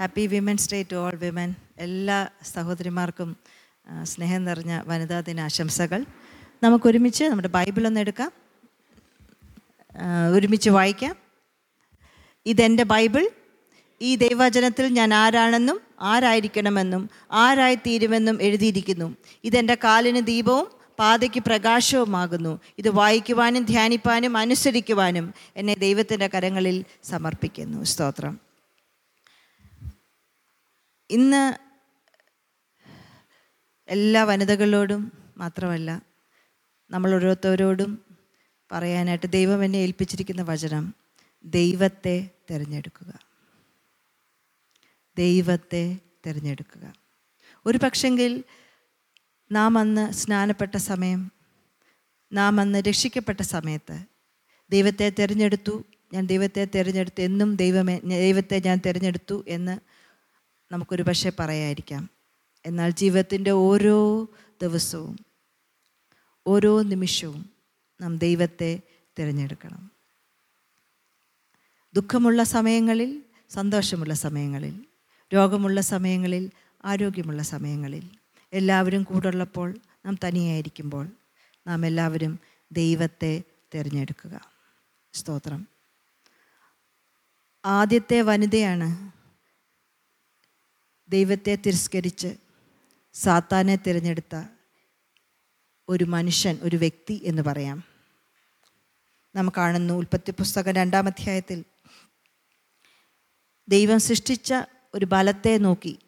Happy women's day to all women എല്ലാ സഹോദരിമാർക്കും സ്നേഹം നിറഞ്ഞ വനിതാ ദിനാശംസകൾ. നമുക്കൊരുമിച്ച് നമ്മുടെ ബൈബിൾ ഒന്ന് എടുക്കാം. ഒരുമിച്ച് വായിക്കാം. ഇതെന്റെ ബൈബിൾ. ഈ ദൈവവചനത്തിൽ ഞാൻ ആരാണെന്നും ആരായിരിക്കണമെന്നും ആരായിത്തീരുമെന്നും എഴുതിയിരിക്കുന്നു. ഇതെന്റെ കാലിന് ദീപവും പാതയ്ക്ക് പ്രകാശവുമാകുന്നു. ഇത് വായിക്കുവാനും ധ്യാനിപ്പാനും അനുസരിക്കുവാനും എന്നെ ദൈവത്തിന്റെ കരങ്ങളിൽ സമർപ്പിക്കുന്നു. സ്തോത്രം. ഇന്ന് എല്ലാ വനിതകളോടും മാത്രമല്ല നമ്മൾ ഓരോരുത്തരോടും പറയാനായിട്ട് ദൈവം എന്നെ ഏൽപ്പിച്ചിരിക്കുന്ന വചനം ദൈവത്തെ തിരഞ്ഞെടുക്കുക. ദൈവത്തെ തിരഞ്ഞെടുക്കുക. ഒരു പക്ഷെങ്കിൽ നാം അന്ന് സ്നാനപ്പെട്ട സമയം നാം അന്ന് രക്ഷിക്കപ്പെട്ട സമയത്ത് ദൈവത്തെ തിരഞ്ഞെടുത്തു ഞാൻ ദൈവത്തെ തിരഞ്ഞെടുത്തു എന്നും ദൈവമേ ദൈവത്തെ ഞാൻ തിരഞ്ഞെടുത്തു എന്ന് നമുക്കൊരു പക്ഷേ പറയായിരിക്കാം. എന്നാൽ ജീവിതത്തിന്റെ ഓരോ ദിവസവും ഓരോ നിമിഷവും നാം ദൈവത്തെ തിരഞ്ഞെടുക്കണം. ദുഃഖമുള്ള സമയങ്ങളിൽ സന്തോഷമുള്ള സമയങ്ങളിൽ രോഗമുള്ള സമയങ്ങളിൽ ആരോഗ്യമുള്ള സമയങ്ങളിൽ എല്ലാവരും കൂടുള്ളപ്പോൾ നാം തനിയായിരിക്കുമ്പോൾ നാം എല്ലാവരും ദൈവത്തെ തിരഞ്ഞെടുക്കുക. സ്തോത്രം. ആദ്യത്തെ വനിതയാണ് ദൈവത്തെ തിരസ്കരിച്ച് സാത്താനെ തിരഞ്ഞെടുത്ത ഒരു മനുഷ്യൻ ഒരു വ്യക്തി എന്ന് പറയാം. നാം കാണുന്നു ഉൽപ്പത്തി പുസ്തകം രണ്ടാം അധ്യായത്തിൽ ദൈവം സൃഷ്ടിച്ച ഒരു ഫലത്തെ നോക്കി.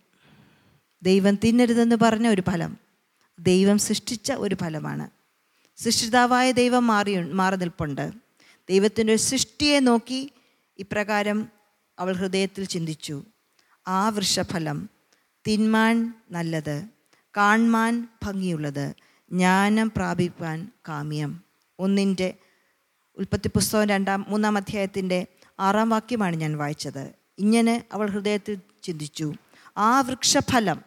ദൈവം തിന്നരുതെന്ന് പറഞ്ഞ ഒരു ഫലം. ദൈവം സൃഷ്ടിച്ച ഒരു ഫലമാണ്. സൃഷ്ടിതാവായ ദൈവം മാറി മാറി നിൽപ്പുണ്ട്. ദൈവത്തിന്റെ സൃഷ്ടിയെ നോക്കി ഇപ്രകാരം അവൾ ഹൃദയത്തിൽ ചിന്തിച്ചു. ആ വൃക്ഷഫലം തിന്മാൻ നല്ലത് കാൺമാൻ ഭംഗിയുള്ളത് ജ്ഞാനം പ്രാപിപ്പാൻ കാമ്യം. ഒന്നിന്റെ ഉൽപ്പത്തി പുസ്തകം രണ്ടാം മൂന്നാം അധ്യായത്തിന്റെ ആറാം വാക്യമാണ് ഞാൻ വായിച്ചത്. ഇങ്ങനെ അവൾ ഹൃദയത്തിൽ ചിന്തിച്ചു. ആ വൃക്ഷഫലം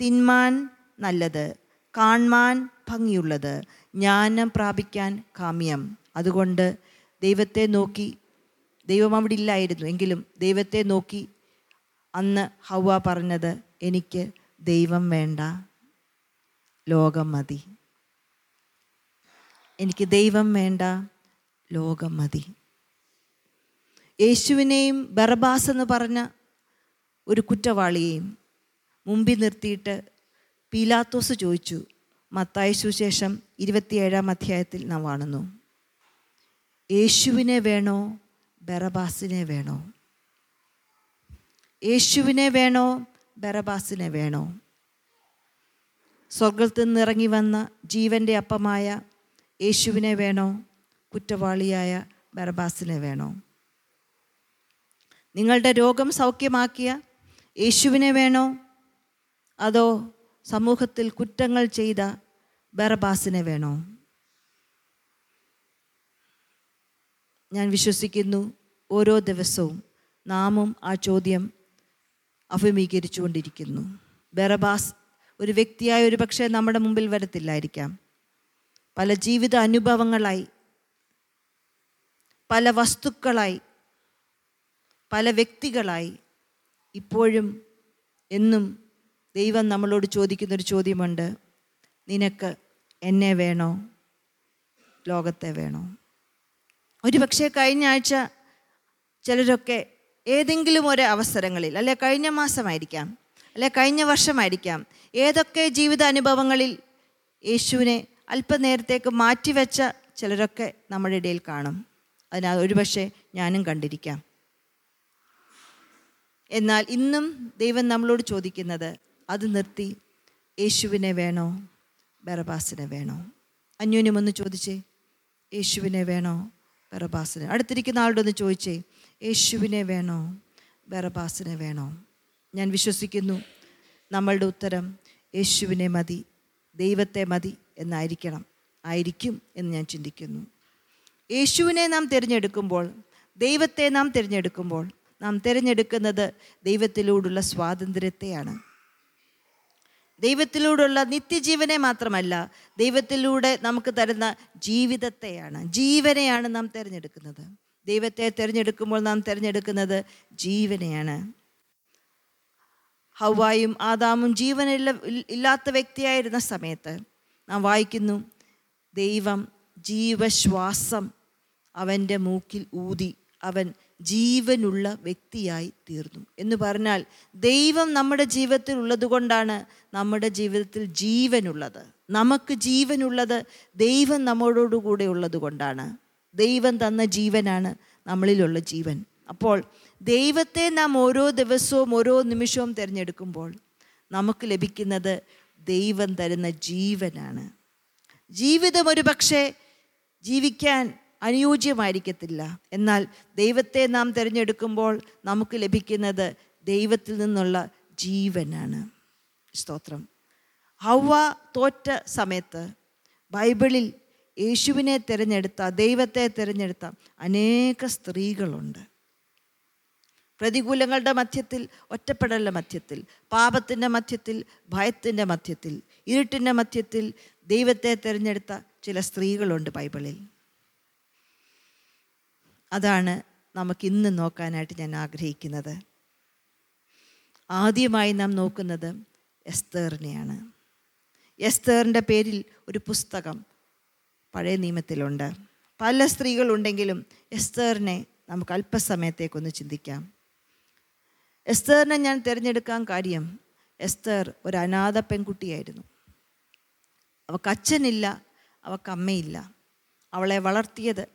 തിന്മാൻ നല്ലത് കാൺമാൻ ഭംഗിയുള്ളത് ജ്ഞാനം പ്രാപിക്കാൻ കാമ്യം. അതുകൊണ്ട് ദൈവത്തെ നോക്കി ദൈവം അവിടെ ഇല്ലായിരുന്നു. എങ്കിലും ദൈവത്തെ നോക്കി അന്ന് ഹൗവ പറഞ്ഞത് എനിക്ക് ദൈവം വേണ്ട ലോകം മതി. എനിക്ക് ദൈവം വേണ്ട ലോകം മതി. യേശുവിനെയും ബറബാസ് എന്ന് പറഞ്ഞ ഒരു കുറ്റവാളിയെയും മുമ്പിൽ നിർത്തിയിട്ട് പീലാത്തോസ് ചോദിച്ചു മത്തായ സുശേഷം ഇരുപത്തിയേഴാം അധ്യായത്തിൽ നാം കാണുന്നു യേശുവിനെ വേണോ ബറബാസിനെ വേണോ? യേശുവിനെ വേണോ? ബറബാസിനെ വേണോ? സ്വർഗത്തിൽ നിന്ന് ഇറങ്ങി വന്ന ജീവന്റെ അപ്പമായ യേശുവിനെ വേണോ? കുറ്റവാളിയായ ബറബാസിനെ വേണോ? നിങ്ങളുടെ രോഗം സൗഖ്യമാക്കിയ യേശുവിനെ വേണോ? അതോ സമൂഹത്തിൽ കുറ്റങ്ങൾ ചെയ്ത ബറബാസിനെ വേണോ? ഞാൻ വിശ്വസിക്കുന്നു ഓരോ ദിവസവും നാമും ആ ചോദ്യം അഭിമുഖീകരിച്ചുകൊണ്ടിരിക്കുന്നു. ബറബാസ് ഒരു വ്യക്തിയായ ഒരു പക്ഷേ നമ്മുടെ മുമ്പിൽ വരത്തില്ലായിരിക്കാം. പല ജീവിത അനുഭവങ്ങളായി പല വസ്തുക്കളായി പല വ്യക്തികളായി ഇപ്പോഴും എന്നും ദൈവം നമ്മളോട് ചോദിക്കുന്നൊരു ചോദ്യമുണ്ട്. നിനക്ക് എന്നെ വേണോ? ലോകത്തെ വേണോ? ഒരു പക്ഷേ കഴിഞ്ഞ ആഴ്ച ചിലരൊക്കെ ഏതെങ്കിലും ഒരു അവസരങ്ങളിൽ അല്ലെ കഴിഞ്ഞ മാസമായിരിക്കാം അല്ലെ കഴിഞ്ഞ വർഷമായിരിക്കാം ഏതൊക്കെ ജീവിത അനുഭവങ്ങളിൽ യേശുവിനെ അല്പനേരത്തേക്ക് മാറ്റിവെച്ച ചിലരൊക്കെ നമ്മുടെ ഇടയിൽ കാണും. അതിനാൽ ഒരുപക്ഷെ ഞാനും കണ്ടിരിക്കാം. എന്നാൽ ഇന്നും ദൈവം നമ്മളോട് ചോദിക്കുന്നത് അത് നിർത്തി യേശുവിനെ വേണോ? ബറബാസിനെ വേണോ? അന്യോന്യം ഒന്ന് ചോദിച്ചേ യേശുവിനെ വേണോ? ബറബാസിനെ. അടുത്തിരിക്കുന്ന ആളോടൊന്ന് ചോദിച്ചേ യേശുവിനെ വേണോ? ബറബാസിനെ വേണോ? ഞാൻ വിശ്വസിക്കുന്നു. നമ്മളുടെ ഉത്തരം യേശുവിനെ മതി ദൈവത്തെ മതി എന്നായിരിക്കണം. ആയിരിക്കും എന്ന് ഞാൻ ചിന്തിക്കുന്നു. യേശുവിനെ നാം തിരഞ്ഞെടുക്കുമ്പോൾ ദൈവത്തെ നാം തിരഞ്ഞെടുക്കുമ്പോൾ നാം തിരഞ്ഞെടുക്കുന്നത് ദൈവത്തിലൂടുള്ള സ്വാതന്ത്ര്യത്തെയാണ്. ദൈവത്തിലൂടെയുള്ള നിത്യജീവനെ മാത്രമല്ല ദൈവത്തിലൂടെ നമുക്ക് തരുന്ന ജീവിതത്തെയാണ് ജീവനെയാണ് നാം തിരഞ്ഞെടുക്കുന്നത്. ദൈവത്തെ തിരഞ്ഞെടുക്കുമ്പോൾ നാം തിരഞ്ഞെടുക്കുന്നത് ജീവനെയാണ്. ഹവായും ആദാമും ജീവനില്ല ഇല്ലാത്ത വ്യക്തിയായിരുന്ന സമയത്ത് നാം വായിക്കുന്നു ദൈവം ജീവശ്വാസം അവന്റെ മൂക്കിൽ ഊതി അവൻ ജീവനുള്ള വ്യക്തിയായി തീർന്നു. എന്ന് പറഞ്ഞാൽ ദൈവം നമ്മുടെ ജീവിതത്തിൽ ഉള്ളതുകൊണ്ടാണ് നമ്മുടെ ജീവിതത്തിൽ ജീവനുള്ളത്. നമുക്ക് ജീവനുള്ളത് ദൈവം നമ്മളോടുകൂടെ ഉള്ളത് കൊണ്ടാണ്. ദൈവം തന്ന ജീവനാണ് നമ്മളിലുള്ള ജീവൻ. അപ്പോൾ ദൈവത്തെ നാം ഓരോ ദിവസവും ഓരോ നിമിഷവും തിരഞ്ഞെടുക്കുമ്പോൾ നമുക്ക് ലഭിക്കുന്നത് ദൈവം തരുന്ന ജീവനാണ്. ജീവിതം ഒരു പക്ഷേ ജീവിക്കാൻ അനുയോജ്യമായിരിക്കത്തില്ല. എന്നാൽ ദൈവത്തെ നാം തിരഞ്ഞെടുക്കുമ്പോൾ നമുക്ക് ലഭിക്കുന്നത് ദൈവത്തിൽ നിന്നുള്ള ജീവനാണ്. സ്തോത്രം. ഹൗവ തോറ്റ സമയത്ത് ബൈബിളിൽ യേശുവിനെ തിരഞ്ഞെടുത്ത ദൈവത്തെ തിരഞ്ഞെടുത്ത അനേക സ്ത്രീകളുണ്ട്. പ്രതികൂലങ്ങളുടെ മധ്യത്തിൽ ഒറ്റപ്പെടലിന്റെ മധ്യത്തിൽ പാപത്തിന്റെ മധ്യത്തിൽ ഭയത്തിന്റെ മധ്യത്തിൽ ഇരുട്ടിന്റെ മധ്യത്തിൽ ദൈവത്തെ തിരഞ്ഞെടുത്ത ചില സ്ത്രീകളുണ്ട് ബൈബിളിൽ. അതാണ് നമുക്ക് ഇന്ന് നോക്കാനായിട്ട് ഞാൻ ആഗ്രഹിക്കുന്നത്. ആദ്യമായി നാം നോക്കുന്നത് എസ്തേറിനെയാണ്. എസ്തേറിന്റെ പേരിൽ ഒരു പുസ്തകം പഴയ നിയമത്തിലുണ്ട്. പല സ്ത്രീകളുണ്ടെങ്കിലും എസ്തേറിനെ നമുക്ക് അല്പസമയത്തേക്കൊന്ന് ചിന്തിക്കാം. എസ്തേറിനെ ഞാൻ തിരഞ്ഞെടുക്കാൻ കാര്യം എസ്തേർ ഒരു അനാഥ പെൺകുട്ടിയായിരുന്നു. അവൾക്ക് അച്ഛനില്ല അവൾക്ക് അമ്മയില്ല. അവളെ വളർത്തിയത്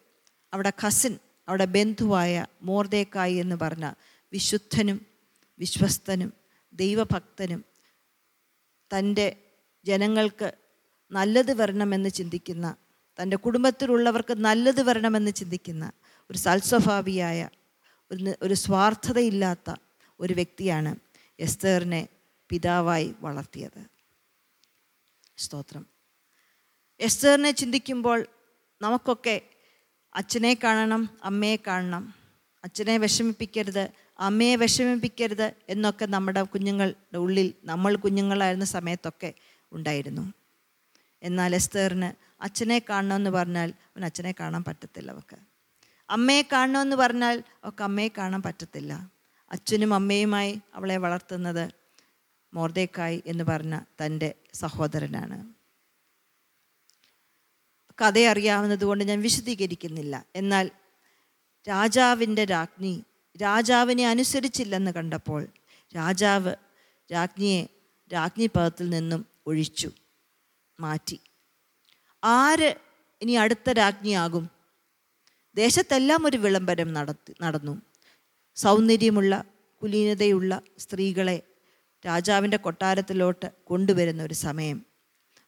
അവിടെ കസിൻ അവിടെ ബന്ധുവായ മോർദേക്കായി എന്ന് പറഞ്ഞ വിശുദ്ധനും വിശ്വസ്തനും ദൈവഭക്തനും തന്റെ ജനങ്ങൾക്ക് നല്ലത് വരണമെന്ന് ചിന്തിക്കുന്ന തന്റെ കുടുംബത്തിലുള്ളവർക്ക് നല്ലത് വരണമെന്ന് ചിന്തിക്കുന്ന ഒരു സൽസ്വഭാവിയായ ഒരു ഒരു സ്വാർത്ഥതയില്ലാത്ത ഒരു വ്യക്തിയാണ് എസ്തേറിനെ പിതാവായി വളർത്തിയത്. സ്തോത്രം. എസ്തേറിനെ ചിന്തിക്കുമ്പോൾ നമുക്കൊക്കെ അച്ഛനെ കാണണം അമ്മയെ കാണണം. അച്ഛനെ വിഷമിപ്പിക്കരുത് അമ്മയെ വിഷമിപ്പിക്കരുത് എന്നൊക്കെ നമ്മുടെ കുഞ്ഞുങ്ങളുടെ ഉള്ളിൽ നമ്മൾ കുഞ്ഞുങ്ങളായിരുന്ന സമയത്തൊക്കെ ഉണ്ടായിരുന്നു. എന്നാൽ എസ്തേറിന് അച്ഛനെ കാണണമെന്ന് പറഞ്ഞാൽ അവൻ അച്ഛനെ കാണാൻ പറ്റത്തില്ല അവൾക്ക്. അമ്മയെ കാണണമെന്ന് പറഞ്ഞാൽ അവൾക്ക് അമ്മയെ കാണാൻ പറ്റത്തില്ല. അച്ഛനും അമ്മയുമായി അവളെ വളർത്തുന്നത് മോർദേക്കായി എന്ന് പറഞ്ഞ തന്റെ സഹോദരനാണ്. കഥ അറിയാവുന്നത് കൊണ്ട് ഞാൻ വിശദീകരിക്കുന്നില്ല. എന്നാൽ രാജാവിന്റെ രാജ്ഞി രാജാവിനെ അനുസരിച്ചില്ലെന്ന് കണ്ടപ്പോൾ രാജാവ് രാജ്ഞിയെ രാജ്ഞി പദത്തിൽ നിന്നും ഒഴിച്ചു മാറ്റി. ആര് ഇനി അടുത്ത രാജ്ഞിയാകും? ദേശത്തെല്ലാം ഒരു വിളംബരം നടത്തി നടന്നു. സൗന്ദര്യമുള്ള കുലീനതയുള്ള സ്ത്രീകളെ രാജാവിന്റെ കൊട്ടാരത്തിലോട്ട് കൊണ്ടുവരുന്ന ഒരു സമയം.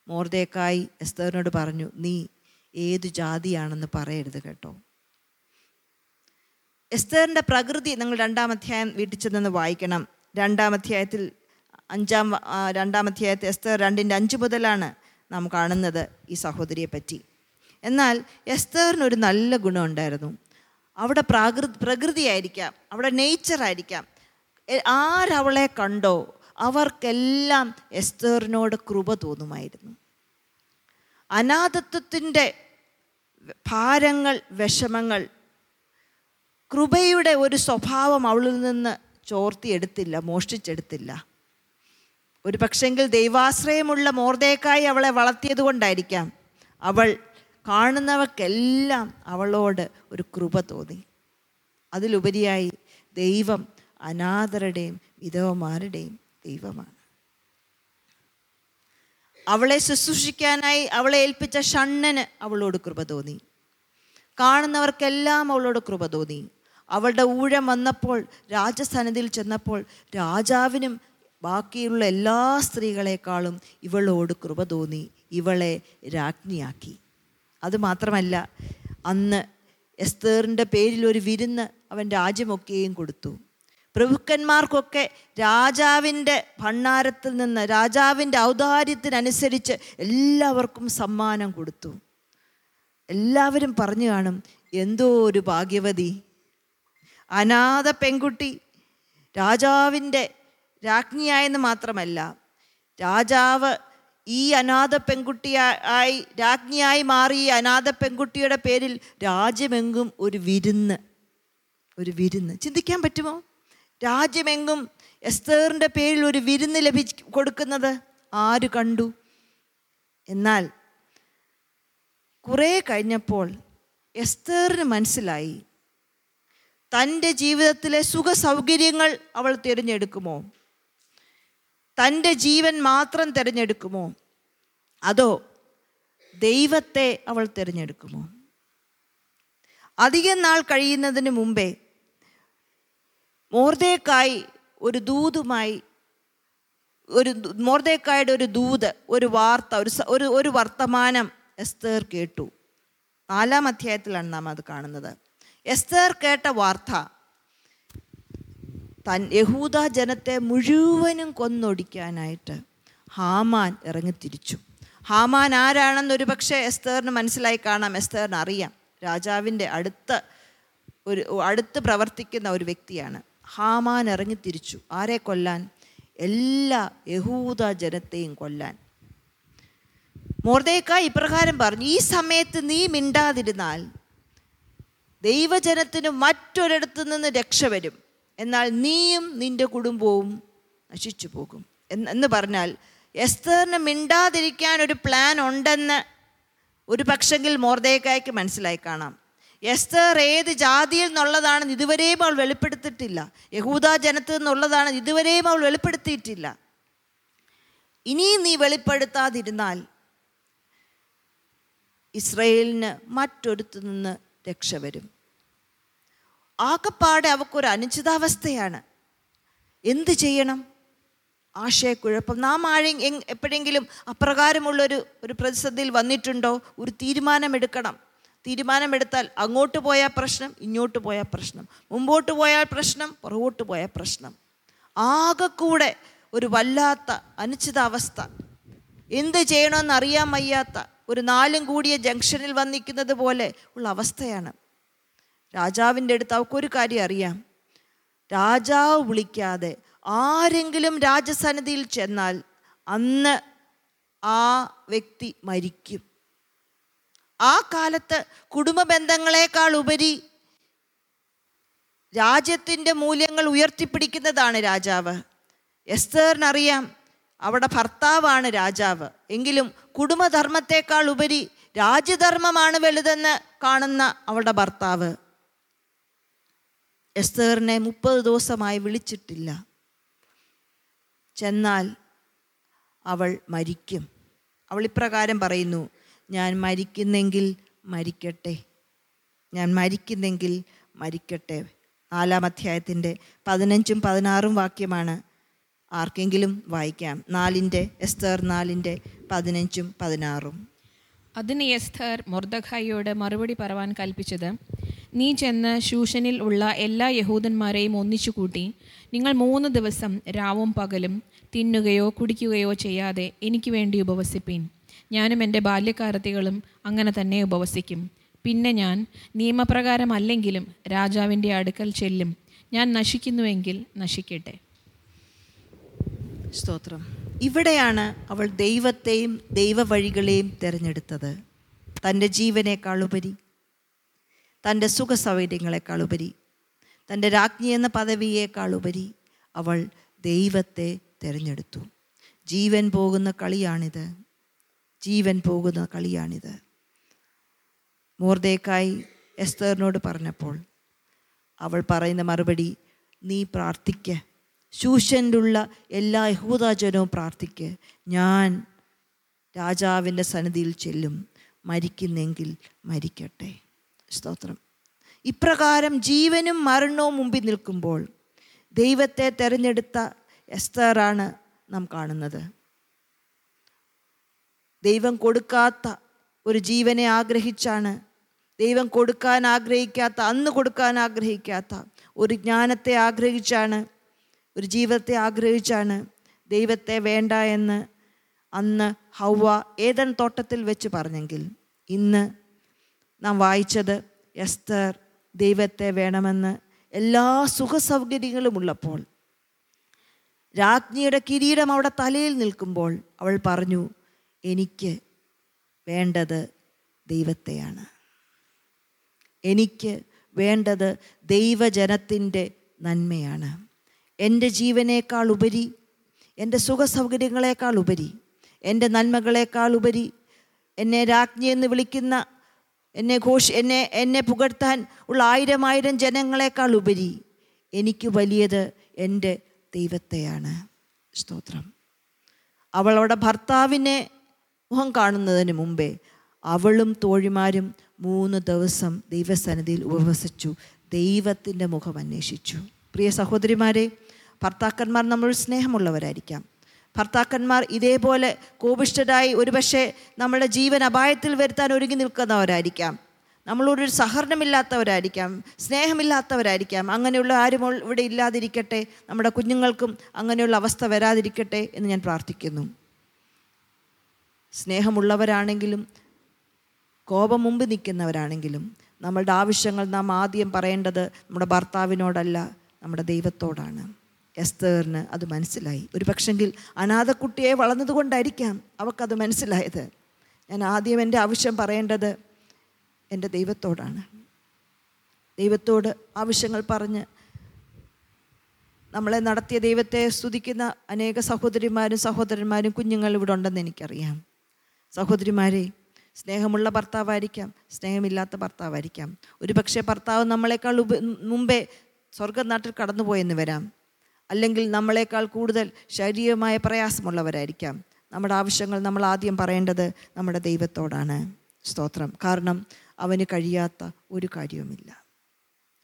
മോർദേക്കായി എസ്തറിനോട് പറഞ്ഞു നീ ഏതു ജാതിയാണെന്ന് പറയരുത് കേട്ടോ. എസ്തറിന്റെ പ്രകൃതി നിങ്ങൾ രണ്ടാം അധ്യായം വീട്ടിൽ ചെന്നൊന്ന് വായിക്കണം. രണ്ടാം അധ്യായത്തിൽ അഞ്ചാം രണ്ടാം അധ്യായത്തിൽ എസ്തർ രണ്ടിന്റെ അഞ്ച് മുതലാണ് നാം കാണുന്നത് ഈ സഹോദരിയെ പറ്റി. എന്നാൽ എസ്തറിന് ഒരു നല്ല ഗുണമുണ്ടായിരുന്നു. അവിടെ പ്രാകൃ പ്രകൃതിയായിരിക്കാം അവിടെ നേച്ചറായിരിക്കാം ആരവളെ കണ്ടോ അവർക്കെല്ലാം എസ്തേറിനോട് കൃപ തോന്നുമായിരുന്നു. അനാഥത്വത്തിന്റെ ഭാരങ്ങൾ വിഷമങ്ങൾ കൃപയുടെ ഒരു സ്വഭാവം അവളിൽ നിന്ന് ചോർത്തിയെടുത്തില്ല മോഷ്ടിച്ചെടുത്തില്ല. ഒരു പക്ഷെങ്കിൽ ദൈവാശ്രയമുള്ള മോർദേക്കായി അവളെ വളർത്തിയത് കൊണ്ടായിരിക്കാം. അവൾ കാണുന്നവർക്കെല്ലാം അവളോട് ഒരു കൃപ തോന്നി. അതിലുപരിയായി ദൈവം അനാഥരുടെയും വിധവമാരുടെയും ദൈവമാണ്. അവളെ ശുശ്രൂഷിക്കാനായി അവളെ ഏൽപ്പിച്ച ഷണ്ണന് അവളോട് കൃപ തോന്നി. കാണുന്നവർക്കെല്ലാം അവളോട് കൃപ തോന്നി. അവളുടെ ഊഴം വന്നപ്പോൾ രാജസന്നിധിയിൽ ചെന്നപ്പോൾ രാജാവിനും ബാക്കിയുള്ള എല്ലാ സ്ത്രീകളെക്കാളും ഇവളോട് കൃപ തോന്നി ഇവളെ രാജ്ഞിയാക്കി. അതുമാത്രമല്ല അന്ന് എസ്തേറിന്റെ പേരിൽ ഒരു വിരുന്ന് അവൻ രാജ്യമൊക്കെയും കൊടുത്തു. പ്രഭുക്കന്മാർക്കൊക്കെ രാജാവിന്റെ ഭണ്ണാരത്തിൽ നിന്ന് രാജാവിന്റെ ഔദാര്യത്തിനനുസരിച്ച് എല്ലാവർക്കും സമ്മാനം കൊടുത്തു. എല്ലാവരും പറഞ്ഞു കാണും എന്തോ ഒരു ഭാഗ്യവതി. അനാഥ പെൺകുട്ടി രാജാവിന്റെ രാജ്ഞിയായെന്ന് മാത്രമല്ല രാജാവ് ഈ അനാഥ പെൺകുട്ടിയായി രാജ്ഞിയായി മാറി ഈ അനാഥ പെൺകുട്ടിയുടെ പേരിൽ രാജ്യമെങ്കും ഒരു വിരുന്ന് ഒരു വിരുന്ന്. ചിന്തിക്കാൻ പറ്റുമോ? രാജ്യമെങ്കും എസ്തേറിന്റെ പേരിൽ ഒരു വിരുന്ന് ലഭി കൊടുക്കുന്നത് ആര് കണ്ടു? എന്നാൽ കുറേ കഴിഞ്ഞപ്പോൾ എസ്തേറിന് മനസ്സിലായി തന്റെ ജീവിതത്തിലെ സുഖ സൗകര്യങ്ങൾ അവൾ തിരഞ്ഞെടുക്കുമോ? തന്റെ ജീവൻ മാത്രം തിരഞ്ഞെടുക്കുമോ? അതോ ദൈവത്തെ അവൾ തിരഞ്ഞെടുക്കുമോ? അധികം നാൾ കഴിയുന്നതിന് മുമ്പേ മോർദേക്കായി ഒരു ദൂതുമായി ഒരു മോർദേക്കായുടെ ഒരു ദൂത് ഒരു വാർത്ത ഒരു ഒരു ഒരു വർത്തമാനം എസ്തേർ കേട്ടു. നാലാം അധ്യായത്തിലാണ് നാം അത് കാണുന്നത്. എസ്തേർ കേട്ട വാർത്ത തൻ യഹൂദ ജനത്തെ മുഴുവനും കൊന്നൊടിക്കാനായിട്ട് ഹാമാൻ ഇറങ്ങിത്തിരിച്ചു. ഹാമാൻ ആരാണെന്നൊരു പക്ഷേ എസ്തേറിന് മനസ്സിലായി കാണാം. എസ്തേറിന് അറിയാം. രാജാവിന്റെ അടുത്ത ഒരു അടുത്ത് പ്രവർത്തിക്കുന്ന ഒരു വ്യക്തിയാണ്. ഹാമാൻ ഇറങ്ങിത്തിരിച്ചു. ആരെ കൊല്ലാൻ? എല്ലാ യഹൂദ ജനത്തെയും കൊല്ലാൻ. മോർദേക്ക ഇപ്രകാരം പറഞ്ഞു ഈ സമയത്ത് നീ മിണ്ടാതിരുന്നാൽ ദൈവജനത്തിന് മറ്റൊരിടത്തു നിന്ന് രക്ഷ വരും. എന്നാൽ നീയും നിന്റെ കുടുംബവും നശിച്ചു പോകും എന്ന് പറഞ്ഞാൽ എസ്തേറിന് മിണ്ടാതിരിക്കാൻ ഒരു പ്ലാൻ ഉണ്ടെന്ന് ഒരു പക്ഷെങ്കിൽ മോർദേക്കായ്ക്ക് മനസ്സിലായി കാണാം. എസ്തർ ഏത് ജാതിയിൽ നിന്നുള്ളതാണെന്ന് ഇതുവരെയും അവൾ വെളിപ്പെടുത്തിയിട്ടില്ല. യഹൂദാ ജനത്തിൽ നിന്നുള്ളതാണ് ഇതുവരെയും അവൾ വെളിപ്പെടുത്തിയിട്ടില്ല. ഇനിയും നീ വെളിപ്പെടുത്താതിരുന്നാൽ ഇസ്രയേലിന് മറ്റൊരുത്തു നിന്ന് രക്ഷ വരും. ആകപ്പാടെ അവക്കൊരു അനിശ്ചിതാവസ്ഥയാണ് എന്ത് ചെയ്യണം? ആശയക്കുഴപ്പം. നാം ആഴെ എപ്പോഴെങ്കിലും അപ്രകാരമുള്ളൊരു ഒരു പ്രതിസന്ധിയിൽ വന്നിട്ടുണ്ടോ? ഒരു തീരുമാനമെടുക്കണം. തീരുമാനമെടുത്താൽ അങ്ങോട്ട് പോയാൽ പ്രശ്നം ഇങ്ങോട്ട് പോയാൽ പ്രശ്നം. മുമ്പോട്ട് പോയാൽ പ്രശ്നം പുറകോട്ട് പോയാൽ പ്രശ്നം. ആകെക്കൂടെ ഒരു വല്ലാത്ത അനിശ്ചിതാവസ്ഥ എന്ത് ചെയ്യണമെന്ന് അറിയാൻ വയ്യാത്ത ഒരു നാലും കൂടിയ ജംഗ്ഷനിൽ വന്നിരിക്കുന്നത് പോലെ ഉള്ള അവസ്ഥയാണ്. രാജാവിന്റെ അടുത്ത് അവൾക്കൊരു കാര്യം അറിയാം. രാജാവ് വിളിക്കാതെ ആരെങ്കിലും രാജസന്നിധിയിൽ ചെന്നാൽ അന്ന് ആ വ്യക്തി മരിക്കും. ആ കാലത്ത് കുടുംബ ബന്ധങ്ങളെക്കാൾ ഉപരി രാജ്യത്തിന്റെ മൂല്യങ്ങൾ ഉയർത്തിപ്പിടിക്കുന്നതാണ് രാജാവ്. എസ്തേറിനറിയാം അവിടെ ഭർത്താവാണ് രാജാവ്. എങ്കിലും കുടുംബധർമ്മത്തെക്കാൾ ഉപരി രാജ്യധർമ്മമാണ് വലുതെന്ന് കാണുന്ന അവളുടെ ഭർത്താവ്. എസ്തേറിനെ മുപ്പത് ദിവസമായി വിളിച്ചിട്ടില്ല. ചെന്നാൽ അവൾ മരിക്കും. അവൾ ഇപ്രകാരം പറയുന്നു ഞാൻ മരിക്കുന്നെങ്കിൽ മരിക്കട്ടെ. ഞാൻ മരിക്കുന്നെങ്കിൽ മരിക്കട്ടെ. നാലാം അധ്യായത്തിന്റെ പതിനഞ്ചും പതിനാറും വാക്യമാണ് ആർക്കെങ്കിലും വായിക്കാം. നാലിന്റെ എസ്തർ നാലിന്റെ പതിനഞ്ചും പതിനാറും. അതിന് എസ്തർ മൊർദഖായിയോട് മറുപടി പറവാൻ കൽപ്പിച്ചത് നീ ചെന്ന് ശൂഷനിൽ ഉള്ള എല്ലാ യഹൂദന്മാരെയും ഒന്നിച്ചു കൂട്ടി നിങ്ങൾ മൂന്ന് ദിവസം രാവും പകലും തിന്നുകയോ കുടിക്കുകയോ ചെയ്യാതെ എനിക്ക് വേണ്ടി ഉപവസിപ്പീൻ. ഞാനും എന്റെ ബാല്യക്കാരത്തികളും അങ്ങനെ തന്നെ ഉപവസിക്കും. പിന്നെ ഞാൻ നിയമപ്രകാരമല്ലെങ്കിലും രാജാവിന്റെ അടുക്കൽ ചെല്ലും. ഞാൻ നശിക്കുന്നുവെങ്കിൽ നശിക്കട്ടെ. സ്തോത്രം. ഇവിടെയാണ് അവൾ ദൈവത്തെയും ദൈവവഴികളെയും തിരഞ്ഞെടുത്തത്. തന്റെ ജീവനേക്കാളുപരി തന്റെ സുഖസൗകര്യങ്ങളെക്കാളുപരി തന്റെ രാജ്ഞി എന്ന പദവിയേക്കാൾ ഉപരി അവൾ ദൈവത്തെ തിരഞ്ഞെടുത്തു. ജീവൻ പോകുന്ന കളിയാണിത്. ജീവൻ പോകുന്ന കളിയാണിത്. മോർദേക്കായി എസ്തേറിനോട് പറഞ്ഞപ്പോൾ അവൾ പറയുന്ന മറുപടി നീ പ്രാർത്ഥിക്ക. ശൂഷനിലുള്ള എല്ലാ യഹൂദാജനവും പ്രാർത്ഥിക്ക്. ഞാൻ രാജാവിന്റെ സന്നിധിയിൽ ചെല്ലും. മരിക്കുന്നെങ്കിൽ മരിക്കട്ടെ. സ്തോത്രം. ഇപ്രകാരം ജീവനും മരണവും മുമ്പിൽ നിൽക്കുമ്പോൾ ദൈവത്തെ തെരഞ്ഞെടുത്ത എസ്തറാണ് നാം കാണുന്നത്. ദൈവം കൊടുക്കാത്ത ഒരു ജീവനെ ആഗ്രഹിച്ചാണ് ദൈവം കൊടുക്കാൻ ആഗ്രഹിക്കാത്ത അന്ന് കൊടുക്കാൻ ആഗ്രഹിക്കാത്ത ഒരു ജ്ഞാനത്തെ ആഗ്രഹിച്ചാണ് ഒരു ജീവിതത്തെ ആഗ്രഹിച്ചാണ് ദൈവത്തെ വേണ്ട എന്ന് അന്ന് ഹൗവ ഏതൻ തോട്ടത്തിൽ വെച്ച് പറഞ്ഞെങ്കിൽ ഇന്ന് നാം വായിച്ചത് എസ്തർ ദൈവത്തെ വേണമെന്ന് എല്ലാ സുഖസൗകര്യങ്ങളും ഉള്ളപ്പോൾ. രാജ്ഞിയുടെ കിരീടം അവിടെ തലയിൽ നിൽക്കുമ്പോൾ അവൾ പറഞ്ഞു എനിക്ക് വേണ്ടത് ദൈവത്തെയാണ്. എനിക്ക് വേണ്ടത് ദൈവജനത്തിന്റെ നന്മയാണ്. എന്റെ ജീവനേക്കാൾ ഉപരി എന്റെ സുഖസൗകര്യങ്ങളെക്കാൾ ഉപരി എന്റെ നന്മകളെക്കാൾ ഉപരി എന്നെ രാജ്ഞി എന്ന് വിളിക്കുന്ന എന്നെ ഘോഷ് എന്നെ എന്നെ പുകഴ്ത്താൻ ഉള്ള ആയിരം ആയിരം ജനങ്ങളെക്കാൾ ഉപരി എനിക്ക് വലിയത് എന്റെ ദൈവത്തെയാണ്. സ്തോത്രം. അവളുടെ ഭർത്താവിനെ മുഖം കാണുന്നതിന് മുമ്പേ അവളും തോഴിമാരും മൂന്ന് ദിവസം ദൈവസന്നിധിയിൽ ഉപവസിച്ചു ദൈവത്തിന്റെ മുഖം അന്വേഷിച്ചു. പ്രിയ സഹോദരിമാരെ ഭർത്താക്കന്മാർ നമ്മൾ സ്നേഹമുള്ളവരായിരിക്കാം. ഭർത്താക്കന്മാർ ഇതേപോലെ കോപിഷ്ഠരായി ഒരുപക്ഷെ നമ്മുടെ ജീവൻ അപായത്തിൽ വരുത്താൻ ഒരുങ്ങി നിൽക്കുന്നവരായിരിക്കാം. നമ്മളോടൊരു സഹകരണമില്ലാത്തവരായിരിക്കാം സ്നേഹമില്ലാത്തവരായിരിക്കാം. അങ്ങനെയുള്ള ആരും ഇവിടെ ഇല്ലാതിരിക്കട്ടെ നമ്മുടെ കുഞ്ഞുങ്ങൾക്കും അങ്ങനെയുള്ള അവസ്ഥ വരാതിരിക്കട്ടെ എന്ന് ഞാൻ പ്രാർത്ഥിക്കുന്നു. സ്നേഹമുള്ളവരാണെങ്കിലും കോപം മുമ്പ് നിൽക്കുന്നവരാണെങ്കിലും നമ്മളുടെ ആവശ്യങ്ങൾ നാം ആദ്യം പറയേണ്ടത് നമ്മുടെ ഭർത്താവിനോടല്ല നമ്മുടെ ദൈവത്തോടാണ്. എസ്തേറിന് അത് മനസ്സിലായി. ഒരു പക്ഷെങ്കിൽ അനാഥക്കുട്ടിയെ വളർന്നതുകൊണ്ടായിരിക്കാം അവൾക്കത് മനസ്സിലായത്. ഞാൻ ആദ്യം എന്റെ ആവശ്യം പറയേണ്ടത് എന്റെ ദൈവത്തോടാണ്. ദൈവത്തോട് ആവശ്യങ്ങൾ പറഞ്ഞ് നമ്മളെ നടത്തിയ ദൈവത്തെ സ്തുതിക്കുന്ന അനേക സഹോദരിമാരും സഹോദരന്മാരും കുഞ്ഞുങ്ങൾ ഇവിടെ ഉണ്ടെന്ന് എനിക്കറിയാം. സഹോദരിമാരെ സ്നേഹമുള്ള ഭർത്താവായിരിക്കാം സ്നേഹമില്ലാത്ത ഭർത്താവായിരിക്കാം. ഒരു പക്ഷേ ഭർത്താവ് നമ്മളെക്കാൾ ഉപ മുമ്പേ സ്വർഗനാട്ടിൽ കടന്നുപോയെന്ന് വരാം. അല്ലെങ്കിൽ നമ്മളെക്കാൾ കൂടുതൽ ശാരീരികമായ പ്രയാസമുള്ളവരായിരിക്കാം. നമ്മുടെ ആവശ്യങ്ങൾ നമ്മൾ ആദ്യം പറയേണ്ടത് നമ്മുടെ ദൈവത്തോടാണ്. സ്തോത്രം. കാരണം അവന് കഴിയാത്ത ഒരു കാര്യവുമില്ല.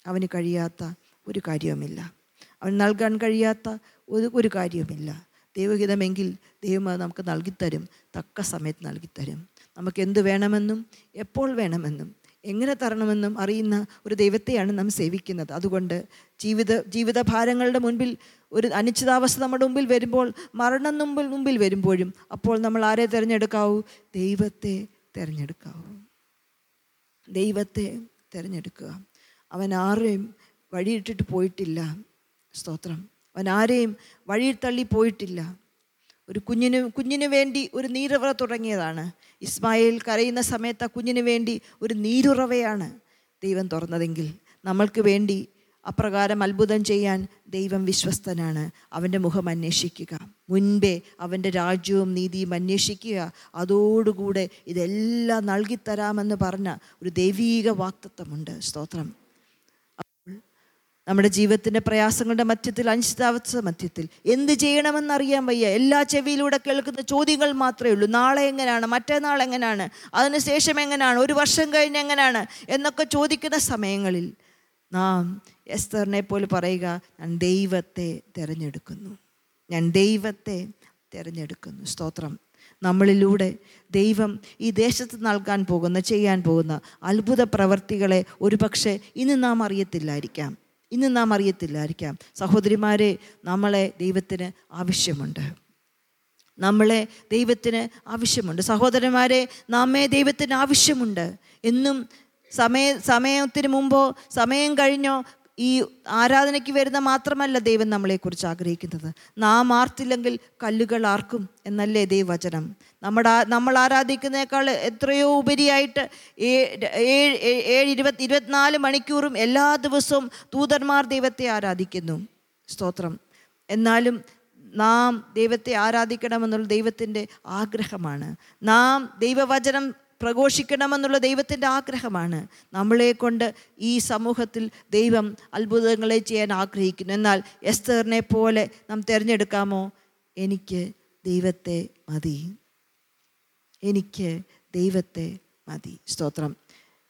അവന് കഴിയാത്ത ഒരു കാര്യവുമില്ല. അവൻ നൽകാൻ കഴിയാത്ത ഒരു ഒരു കാര്യവുമില്ല. ദൈവഹിതമെങ്കിൽ ദൈവം അത് നമുക്ക് നൽകിത്തരും. തക്ക സമയത്ത് നൽകിത്തരും. നമുക്ക് എന്ത് വേണമെന്നും എപ്പോൾ വേണമെന്നും എങ്ങനെ തരണമെന്നും അറിയുന്ന ഒരു ദൈവത്തെയാണ് നാം സേവിക്കുന്നത്. അതുകൊണ്ട് ജീവിത ജീവിത ഭാരങ്ങളുടെ മുൻപിൽ ഒരു അനിശ്ചിതാവസ്ഥ നമ്മുടെ മുമ്പിൽ വരുമ്പോൾ മരണം മുമ്പിൽ മുമ്പിൽ വരുമ്പോഴും അപ്പോൾ നമ്മൾ ആരെ തിരഞ്ഞെടുക്കാവൂ? ദൈവത്തെ തിരഞ്ഞെടുക്കാവൂ. ദൈവത്തെ തിരഞ്ഞെടുക്കുക. അവൻ ആരെയും വഴിയിട്ടിട്ട് പോയിട്ടില്ല. സ്തോത്രം. അവൻ ആരെയും വഴിയിൽ തള്ളി പോയിട്ടില്ല. ഒരു കുഞ്ഞിന് കുഞ്ഞിന് വേണ്ടി ഒരു നീരവറ തുടങ്ങിയതാണ്. ഇസ്മായിൽ കരയുന്ന സമയത്ത് ആ കുഞ്ഞിന് വേണ്ടി ഒരു നീരുറവയാണ് ദൈവം തുറന്നതെങ്കിൽ നമ്മൾക്ക് വേണ്ടി അപ്രകാരം അത്ഭുതം ചെയ്യാൻ ദൈവം വിശ്വസ്തനാണ്. അവന്റെ മുഖം അന്വേഷിക്കുക. മുൻപേ അവന്റെ രാജ്യവും നീതിയും അന്വേഷിക്കുക. അതോടുകൂടെ ഇതെല്ലാം നൽകിത്തരാമെന്ന് പറഞ്ഞ ഒരു ദൈവീക വാക്തത്വമുണ്ട്. സ്തോത്രം. നമ്മുടെ ജീവിതത്തിന്റെ പ്രയാസങ്ങളുടെ മധ്യത്തിൽ അനിശ്ചിതാവസ്ഥ മധ്യത്തിൽ. എന്ത് ചെയ്യണമെന്നറിയാൻ വയ്യ. എല്ലാ ചെവിയിലൂടെ കേൾക്കുന്ന ചോദ്യങ്ങൾ മാത്രമേ ഉള്ളൂ. നാളെ എങ്ങനെയാണ് മറ്റന്നാൾ എങ്ങനെയാണ് അതിനുശേഷം എങ്ങനെയാണ് ഒരു വർഷം കഴിഞ്ഞ് എങ്ങനെയാണ് എന്നൊക്കെ ചോദിക്കുന്ന സമയങ്ങളിൽ നാം എസ്തറിനെ പോലെ പറയുക ഞാൻ ദൈവത്തെ തിരഞ്ഞെടുക്കുന്നു. ഞാൻ ദൈവത്തെ തിരഞ്ഞെടുക്കുന്നു. സ്തോത്രം. നമ്മളിലൂടെ ദൈവം ഈ ദേശത്ത് നൽകാൻ പോകുന്ന ചെയ്യാൻ പോകുന്ന അത്ഭുത പ്രവർത്തികളെ ഒരുപക്ഷെ ഇന്ന് നാം അറിയത്തില്ലായിരിക്കാം. ഇന്ന് നാം അറിയത്തില്ലായിരിക്കാം. സഹോദരിമാരെ നമ്മളെ ദൈവത്തിന് ആവശ്യമുണ്ട്. നമ്മളെ ദൈവത്തിന് ആവശ്യമുണ്ട്. സഹോദരന്മാരെ നമ്മെ ദൈവത്തിന് ആവശ്യമുണ്ട്. എന്നും സമയ സമയത്തിന് മുമ്പോ സമയം കഴിഞ്ഞോ ഈ ആരാധനയ്ക്ക് വരുന്ന മാത്രമല്ല ദൈവം നമ്മളെക്കുറിച്ച് ആഗ്രഹിക്കുന്നത്. നാം ആർത്തില്ലെങ്കിൽ കല്ലുകൾ ആർക്കും എന്നല്ലേ ദൈവവചനം. നമ്മുടെ നമ്മൾ ആരാധിക്കുന്നേക്കാൾ എത്രയോ ഉപരിയായിട്ട് ഏഴ് ഏഴ് ഇരുപത്തി ഇരുപത്തിനാല് മണിക്കൂറും എല്ലാ ദിവസവും ദൂതന്മാർ ദൈവത്തെ ആരാധിക്കുന്നു. സ്തോത്രം. എന്നാലും നാം ദൈവത്തെ ആരാധിക്കണമെന്നുള്ള ദൈവത്തിന്റെ ആഗ്രഹമാണ്. നാം ദൈവവചനം പ്രഘോഷിക്കണമെന്നുള്ള ദൈവത്തിന്റെ ആഗ്രഹമാണ്. നമ്മളെ കൊണ്ട് ഈ സമൂഹത്തിൽ ദൈവം അത്ഭുതങ്ങളെ ചെയ്യാൻ ആഗ്രഹിക്കുന്നു. എന്നാൽ എസ്തറിനെ പോലെ നാം തിരഞ്ഞെടുക്കാമോ? എനിക്ക് ദൈവത്തെ മതി. എനിക്ക് ദൈവത്തെ മതി. സ്തോത്രം.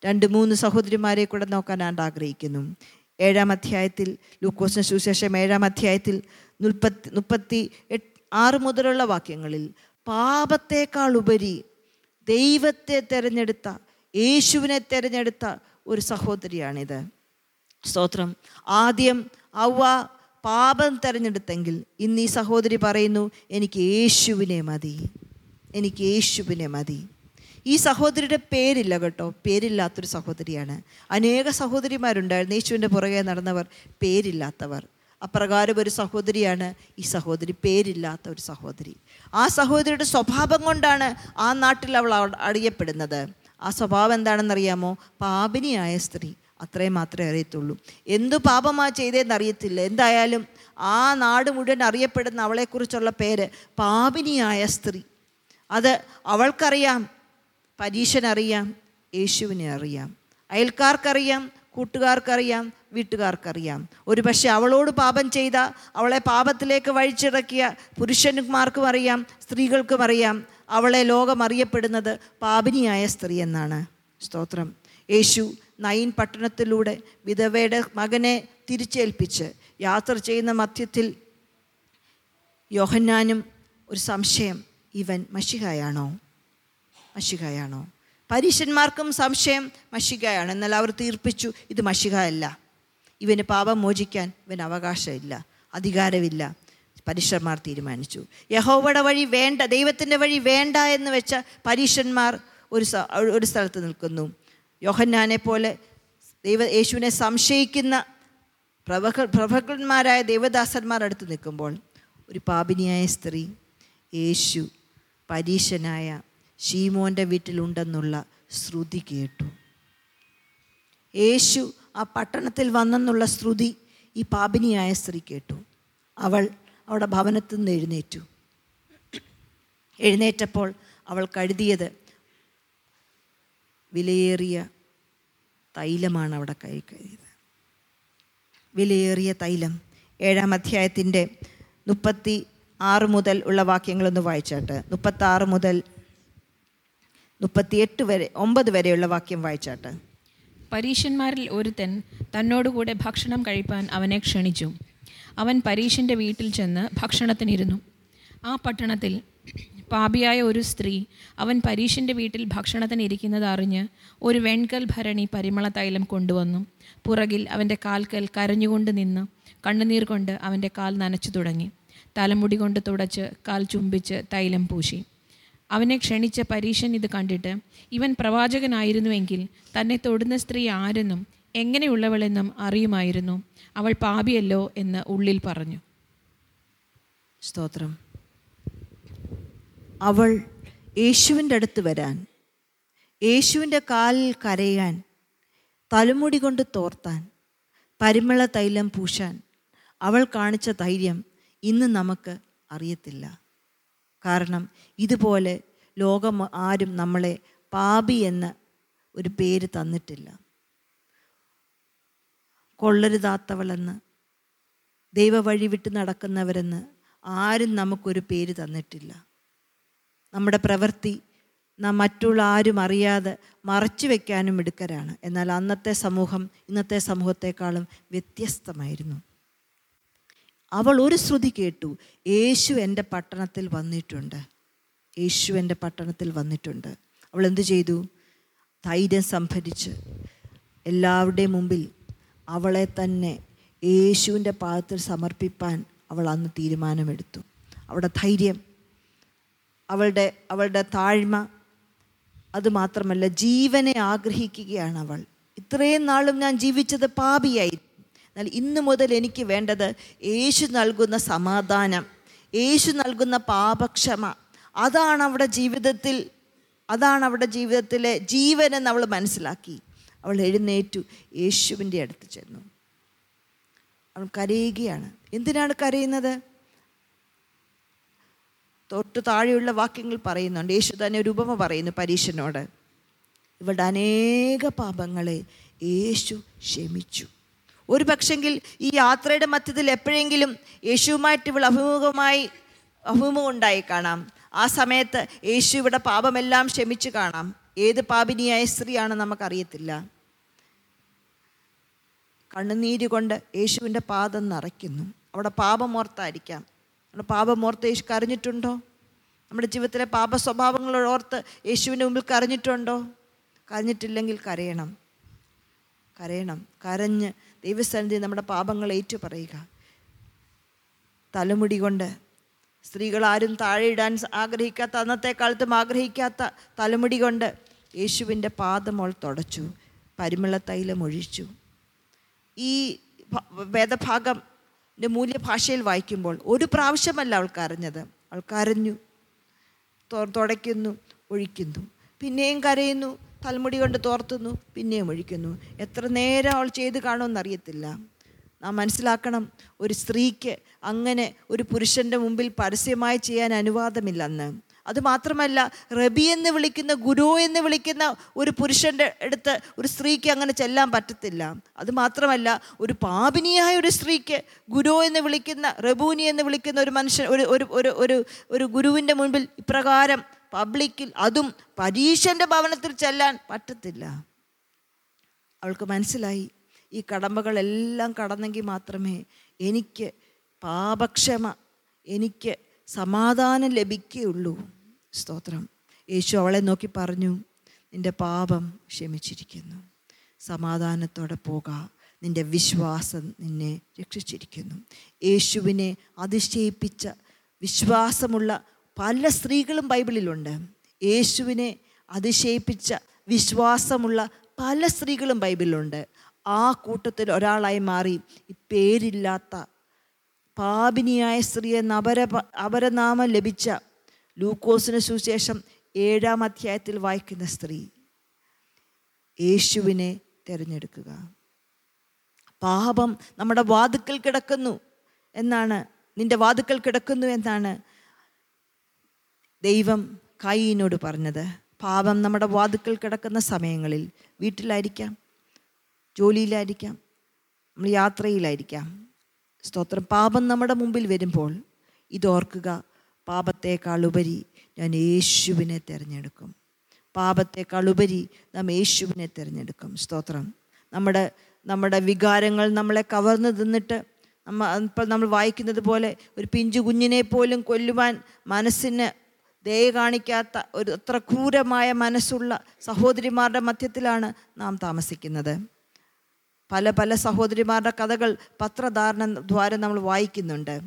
രണ്ട് മൂന്ന് സഹോദരിമാരെ കൂടെ നോക്കാൻ ഞാൻ ആഗ്രഹിക്കുന്നു. ഏഴാം അധ്യായത്തിൽ ലൂക്കോസിന് സുശേഷം ഏഴാം അധ്യായത്തിൽ മുപ്പത്തി മുപ്പത്തി എട്ട് ആറ് മുതലുള്ള വാക്യങ്ങളിൽ പാപത്തേക്കാൾ ഉപരി ദൈവത്തെ തിരഞ്ഞെടുത്ത യേശുവിനെ തിരഞ്ഞെടുത്ത ഒരു സഹോദരിയാണിത്. സ്തോത്രം. ആദ്യം അവ പാപം തിരഞ്ഞെടുത്തെങ്കിൽ ഇന്ന് ഈ സഹോദരി പറയുന്നു എനിക്ക് യേശുവിനെ മതി. എനിക്ക് യേശുവിനെ മതി. ഈ സഹോദരിയുടെ പേരില്ല കേട്ടോ. പേരില്ലാത്തൊരു സഹോദരിയാണ്. അനേക സഹോദരിമാരുണ്ടായിരുന്നു. യേശുവിന്റെ പുറകെ നടന്നവർ പേരില്ലാത്തവർ. അപ്രകാരം ഒരു സഹോദരിയാണ് ഈ സഹോദരി. പേരില്ലാത്ത ഒരു സഹോദരി. ആ സഹോദരിയുടെ സ്വഭാവം കൊണ്ടാണ് ആ നാട്ടിൽ അവൾ അവ- അറിയപ്പെടുന്നത് ആ സ്വഭാവം എന്താണെന്നറിയാമോ? പാപിനിയായ സ്ത്രീ. അത്രയും മാത്രമേ അറിയത്തുള്ളൂ. എന്തു പാപമാ ചെയ്തതെന്ന് അറിയത്തില്ല. എന്തായാലും ആ നാട് മുഴുവൻ അറിയപ്പെടുന്ന അവളെക്കുറിച്ചുള്ള പേര് പാപിനിയായ സ്ത്രീ. അത് അവൾക്കറിയാം പരീശനറിയാം യേശുവിനെ അറിയാം. അയൽക്കാർക്കറിയാം കൂട്ടുകാർക്കറിയാം വീട്ടുകാർക്കറിയാം. ഒരു പക്ഷേ അവളോട് പാപം ചെയ്ത അവളെ പാപത്തിലേക്ക് വഴിച്ചിറക്കിയ പുരുഷന്മാർക്കും അറിയാം സ്ത്രീകൾക്കും അറിയാം. അവളെ ലോകം അറിയപ്പെടുന്നത് പാപിനിയായ സ്ത്രീ എന്നാണ്. സ്തോത്രം. യേശു നയിൻ പട്ടണത്തിലൂടെ വിധവയുടെ മകനെ തിരിച്ചേൽപ്പിച്ച് യാത്ര ചെയ്യുന്ന മധ്യത്തിൽ യോഹന്നാനും ഒരു സംശയം ഇവൻ മഷികായാണോ മഷികായാണോ പരീശന്മാർക്കും സംശയം മഷികയാണ് എന്നാൽ അവർ തീർപ്പിച്ചു ഇത് മഷിക അല്ല ഇവന് പാപം മോചിക്കാൻ ഇവന് അവകാശമില്ല അധികാരമില്ല. പരീക്ഷന്മാർ തീരുമാനിച്ചു. യഹോവയുടെ വഴി വേണ്ട ദൈവത്തിന്റെ വഴി വേണ്ട എന്ന് വെച്ച പരീക്ഷന്മാർ ഒരു ഒരു സ്ഥലത്ത് നിൽക്കുന്നു. യോഹന്നാനെ പോലെ ദൈവ യേശുവിനെ സംശയിക്കുന്ന പ്രഭക പ്രഭകന്മാരായ ദേവദാസന്മാർ അടുത്ത് നിൽക്കുമ്പോൾ ഒരു പാപിനിയായ സ്ത്രീ യേശു പരീശനായ ഷീമോന്റെ വീട്ടിലുണ്ടെന്നുള്ള ശ്രുതി കേട്ടു. യേശു ആ പട്ടണത്തിൽ വന്നെന്നുള്ള ശ്രുതി ഈ പാപിനിയായ സ്ത്രീ കേട്ടു. അവൾ അവിടെ ഭവനത്തിൽ നിന്ന് എഴുന്നേറ്റു. എഴുന്നേറ്റപ്പോൾ അവൾ കഴുതിയത് വിലയേറിയ തൈലമാണ് അവിടെ കൈ കരുതിയത് വിലയേറിയ തൈലം. ഏഴാം അധ്യായത്തിന്റെ മുപ്പത്തി ആറ് മുതൽ ഉള്ള വാക്യങ്ങളൊന്ന് വായിച്ചാട്ട്. മുപ്പത്തി ആറ് മുതൽ മുപ്പത്തിയെട്ട് വരെ ഒമ്പത് വരെയുള്ള വാക്യം വായിച്ചാട്ട്. പരീശന്മാരിൽ ഒരുത്തൻ തന്നോടുകൂടെ ഭക്ഷണം കഴിപ്പാൻ അവനെ ക്ഷണിച്ചു. അവൻ പരീശന്റെ വീട്ടിൽ ചെന്ന് ഭക്ഷണത്തിനിരുന്നു. ആ പട്ടണത്തിൽ പാപിയായ ഒരു സ്ത്രീ അവൻ പരീശന്റെ വീട്ടിൽ ഭക്ഷണത്തിന് ഇരിക്കുന്നത് അറിഞ്ഞ് ഒരു വെൺകൽ ഭരണി പരിമള തൈലം കൊണ്ടുവന്നു. പുറകിൽ അവന്റെ കാൽക്കൽ കരഞ്ഞുകൊണ്ട് നിന്ന് കണ്ണുനീർ കൊണ്ട് അവന്റെ കാൽ നനച്ചു തുടങ്ങി. തലമുടി കൊണ്ട് തുടച്ച് കാൽ ചുംബിച്ച് തൈലം പൂശി. അവനെ ക്ഷണിച്ച പരീശൻ ഇത് കണ്ടിട്ട് ഇവൻ പ്രവാചകനായിരുന്നുവെങ്കിൽ തന്നെ തൊടുന്ന സ്ത്രീ ആരെന്നും എങ്ങനെയുള്ളവളെന്നും അറിയുമായിരുന്നു. അവൾ പാപിയല്ലോ എന്ന് ഉള്ളിൽ പറഞ്ഞു. സ്തോത്രം. അവൾ യേശുവിന്റെ അടുത്ത് വരാൻ യേശുവിന്റെ കാലിൽ കരയാൻ തലമുടി കൊണ്ട് തോർത്താൻ പരിമള തൈലം പൂശാൻ അവൾ കാണിച്ച ധൈര്യം ഇന്ന് നമുക്ക് അറിയത്തില്ല. കാരണം ഇതുപോലെ ലോകം ആരും നമ്മളെ പാപി എന്ന ഒരു പേര് തന്നിട്ടില്ല. കൊള്ളരുതാത്തവളെന്ന് ദൈവ വഴി വിട്ട് നടക്കുന്നവരെന്ന് ആരും നമുക്കൊരു പേര് തന്നിട്ടില്ല. നമ്മുടെ പ്രവൃത്തി നാം മറ്റുള്ള ആരും അറിയാതെ മറച്ചു വെക്കാനും മിടുക്കരാണ്. എന്നാൽ അന്നത്തെ സമൂഹം ഇന്നത്തെ സമൂഹത്തെക്കാളും വ്യത്യസ്തമായിരുന്നു. അവൾ ഒരു ശ്രുതി കേട്ടു. യേശു എന്റെ പട്ടണത്തിൽ വന്നിട്ടുണ്ട്. യേശു എന്റെ പട്ടണത്തിൽ വന്നിട്ടുണ്ട്. അവൾ എന്തു ചെയ്തു? ധൈര്യം സംഭരിച്ച് എല്ലാവരുടെയും മുമ്പിൽ അവളെ തന്നെ യേശുവിന്റെ പാദത്തിൽ സമർപ്പിപ്പാൻ അവൾ അന്ന് തീരുമാനമെടുത്തു. അവളുടെ ധൈര്യം അവളുടെ അവളുടെ താഴ്മ അതുമാത്രമല്ല ജീവനെ ആഗ്രഹിക്കുകയാണ് അവൾ. ഇത്രയും നാളും ഞാൻ ജീവിച്ചത് പാപിയായി. എന്നാൽ ഇന്ന് മുതൽ എനിക്ക് വേണ്ടത് യേശു നൽകുന്ന സമാധാനം യേശു നൽകുന്ന പാപക്ഷമ. അതാണ് അവിടെ ജീവിതത്തിൽ അതാണ് അവിടെ ജീവിതത്തിലെ ജീവനെന്ന് അവൾ മനസ്സിലാക്കി. അവൾ എഴുന്നേറ്റു യേശുവിന്റെ അടുത്ത് ചെന്നു. അവൾ കരയുകയാണ്. എന്തിനാണ് കരയുന്നത്? തൊട്ട് താഴെയുള്ള വാക്യങ്ങൾ പറയുന്നുണ്ട്. യേശു തന്നെ ഒരു ഉപമ പറയുന്നു പരീക്ഷനോട് ഇവളുടെ അനേക പാപങ്ങളെ യേശു ക്ഷമിച്ചു. ഒരു പക്ഷെങ്കിൽ ഈ യാത്രയുടെ മധ്യത്തിൽ എപ്പോഴെങ്കിലും യേശുവുമായിട്ട് ഇവൾ അഭിമുഖമായി അഭിമുഖം ഉണ്ടായി കാണാം. ആ സമയത്ത് യേശു ഇവിടെ പാപമെല്ലാം ക്ഷമിച്ചു കാണാം. ഏത് പാപിനിയായ സ്ത്രീയാണ് നമുക്കറിയത്തില്ല. കണ്ണുനീര് കൊണ്ട് യേശുവിന്റെ പാദം നിറയ്ക്കുന്നു. അവിടെ പാപമോർത്തായിരിക്കാം. നമ്മുടെ പാപമോർത്ത് യേശു കരഞ്ഞിട്ടുണ്ടോ? നമ്മുടെ ജീവിതത്തിലെ പാപ സ്വഭാവങ്ങൾ ഓർത്ത് യേശുവിന്റെ മുമ്പിൽ കരഞ്ഞിട്ടുണ്ടോ? കരഞ്ഞിട്ടില്ലെങ്കിൽ കരയണം. കരയണം. കരഞ്ഞ് ദൈവസന്നിധി നമ്മുടെ പാപങ്ങൾ ഏറ്റു പറയുക തലമുടി കൊണ്ട് സ്ത്രീകൾ ആരും താഴെ ഇടാൻ ആഗ്രഹിക്കാത്ത അന്നത്തെ കാലത്തും ആഗ്രഹിക്കാത്ത തലമുടി കൊണ്ട് യേശുവിന്റെ പാദമോൾ തുടച്ചു പരിമള തൈലം ഒഴിച്ചു. ഈ വേദഭാഗം മൂല്യഭാഷയിൽ വായിക്കുമ്പോൾ ഒരു പ്രാവശ്യമല്ല ആൾക്കാരഞ്ഞത്. കരഞ്ഞത് അവൾ കരഞ്ഞു തൊ- തുടയ്ക്കുന്നു ഒഴിക്കുന്നു പിന്നെയും കരയുന്നു തലമുടി കൊണ്ട് തോർത്തുന്നു പിന്നെയും ഒഴിക്കുന്നു. എത്ര നേരം അവൾ ചെയ്ത് കാണുമെന്നറിയത്തില്ല നാം മനസ്സിലാക്കണം ഒരു സ്ത്രീക്ക് അങ്ങനെ ഒരു പുരുഷന്റെ മുമ്പിൽ പരസ്യമായി ചെയ്യാൻ അനുവാദമില്ലെന്ന്. അതുമാത്രമല്ല റബി എന്ന് വിളിക്കുന്ന ഗുരു എന്ന് വിളിക്കുന്ന ഒരു പുരുഷന്റെ അടുത്ത് ഒരു സ്ത്രീക്ക് അങ്ങനെ ചെല്ലാൻ പറ്റത്തില്ല. അതുമാത്രമല്ല ഒരു പാപിനിയായ ഒരു സ്ത്രീക്ക് ഗുരു എന്ന് വിളിക്കുന്ന റബൂനി എന്ന് വിളിക്കുന്ന ഒരു മനുഷ്യൻ ഒരു ഒരു ഒരു ഒരു ഗുരുവിന്റെ മുൻപിൽ ഇപ്രകാരം പബ്ലിക്കിൽ അതും പരീക്ഷന്റെ ഭവനത്തിൽ ചെല്ലാൻ പറ്റത്തില്ല. അവൾക്ക് മനസ്സിലായി ഈ കടമ്പകളെല്ലാം കടന്നെങ്കിൽ മാത്രമേ എനിക്ക് പാപക്ഷമ എനിക്ക് സമാധാനം ലഭിക്കുകയുള്ളൂ. സ്തോത്രം. യേശു അവളെ നോക്കി പറഞ്ഞു നിന്റെ പാപം ക്ഷമിച്ചിരിക്കുന്നു. സമാധാനത്തോടെ പോകാം. നിന്റെ വിശ്വാസം നിന്നെ രക്ഷിച്ചിരിക്കുന്നു. യേശുവിനെ അതിശയിപ്പിച്ച വിശ്വാസമുള്ള പല സ്ത്രീകളും ബൈബിളിലുണ്ട്. യേശുവിനെ അതിശയിപ്പിച്ച വിശ്വാസമുള്ള പല സ്ത്രീകളും ബൈബിളിലുണ്ട്. ആ കൂട്ടത്തിൽ ഒരാളായി മാറി പേരില്ലാത്ത പാപിനിയായ സ്ത്രീയെ നവര അപരനാമം ലഭിച്ച ലൂക്കോസിന് സുശേഷം ഏഴാം അധ്യായത്തിൽ വായിക്കുന്ന സ്ത്രീ യേശുവിനെ തിരഞ്ഞെടുക്കുക. പാപം നമ്മുടെ വാതുക്കൽ കിടക്കുന്നു എന്നാണ് നിന്റെ വാതുക്കൽ കിടക്കുന്നു എന്നാണ് ദൈവം കൈയിനോട് പറഞ്ഞത് പാപം നമ്മുടെ വാതുക്കൽ കിടക്കുന്ന സമയങ്ങളിൽ വീട്ടിലായിരിക്കാം ജോലിയിലായിരിക്കാം നമ്മൾ യാത്രയിലായിരിക്കാം. സ്തോത്രം. പാപം നമ്മുടെ മുമ്പിൽ വരുമ്പോൾ ഇതോർക്കുക പാപത്തേക്കാൾ ഉപരി ഞാൻ യേശുവിനെ തിരഞ്ഞെടുക്കും. പാപത്തേക്കാൾ ഉപരി നാം യേശുവിനെ തിരഞ്ഞെടുക്കും. സ്തോത്രം. നമ്മുടെ നമ്മുടെ വികാരങ്ങൾ നമ്മളെ കവർന്നു തിന്നിട്ട് നമ്മ ഇപ്പോൾ നമ്മൾ വായിക്കുന്നത് പോലെ ഒരു പിഞ്ചു കുഞ്ഞിനെ പോലും കൊല്ലുവാൻ മനസ്സിന് ദയ കാണിക്കാത്ത ഒരു അത്ര ക്രൂരമായ മനസ്സുള്ള സഹോദരിമാരുടെ മധ്യത്തിലാണ് നാം താമസിക്കുന്നത്. പല പല സഹോദരിമാരുടെ കഥകൾ പത്രധാരണ ദ്വാരം നമ്മൾ വായിക്കുന്നുണ്ട്.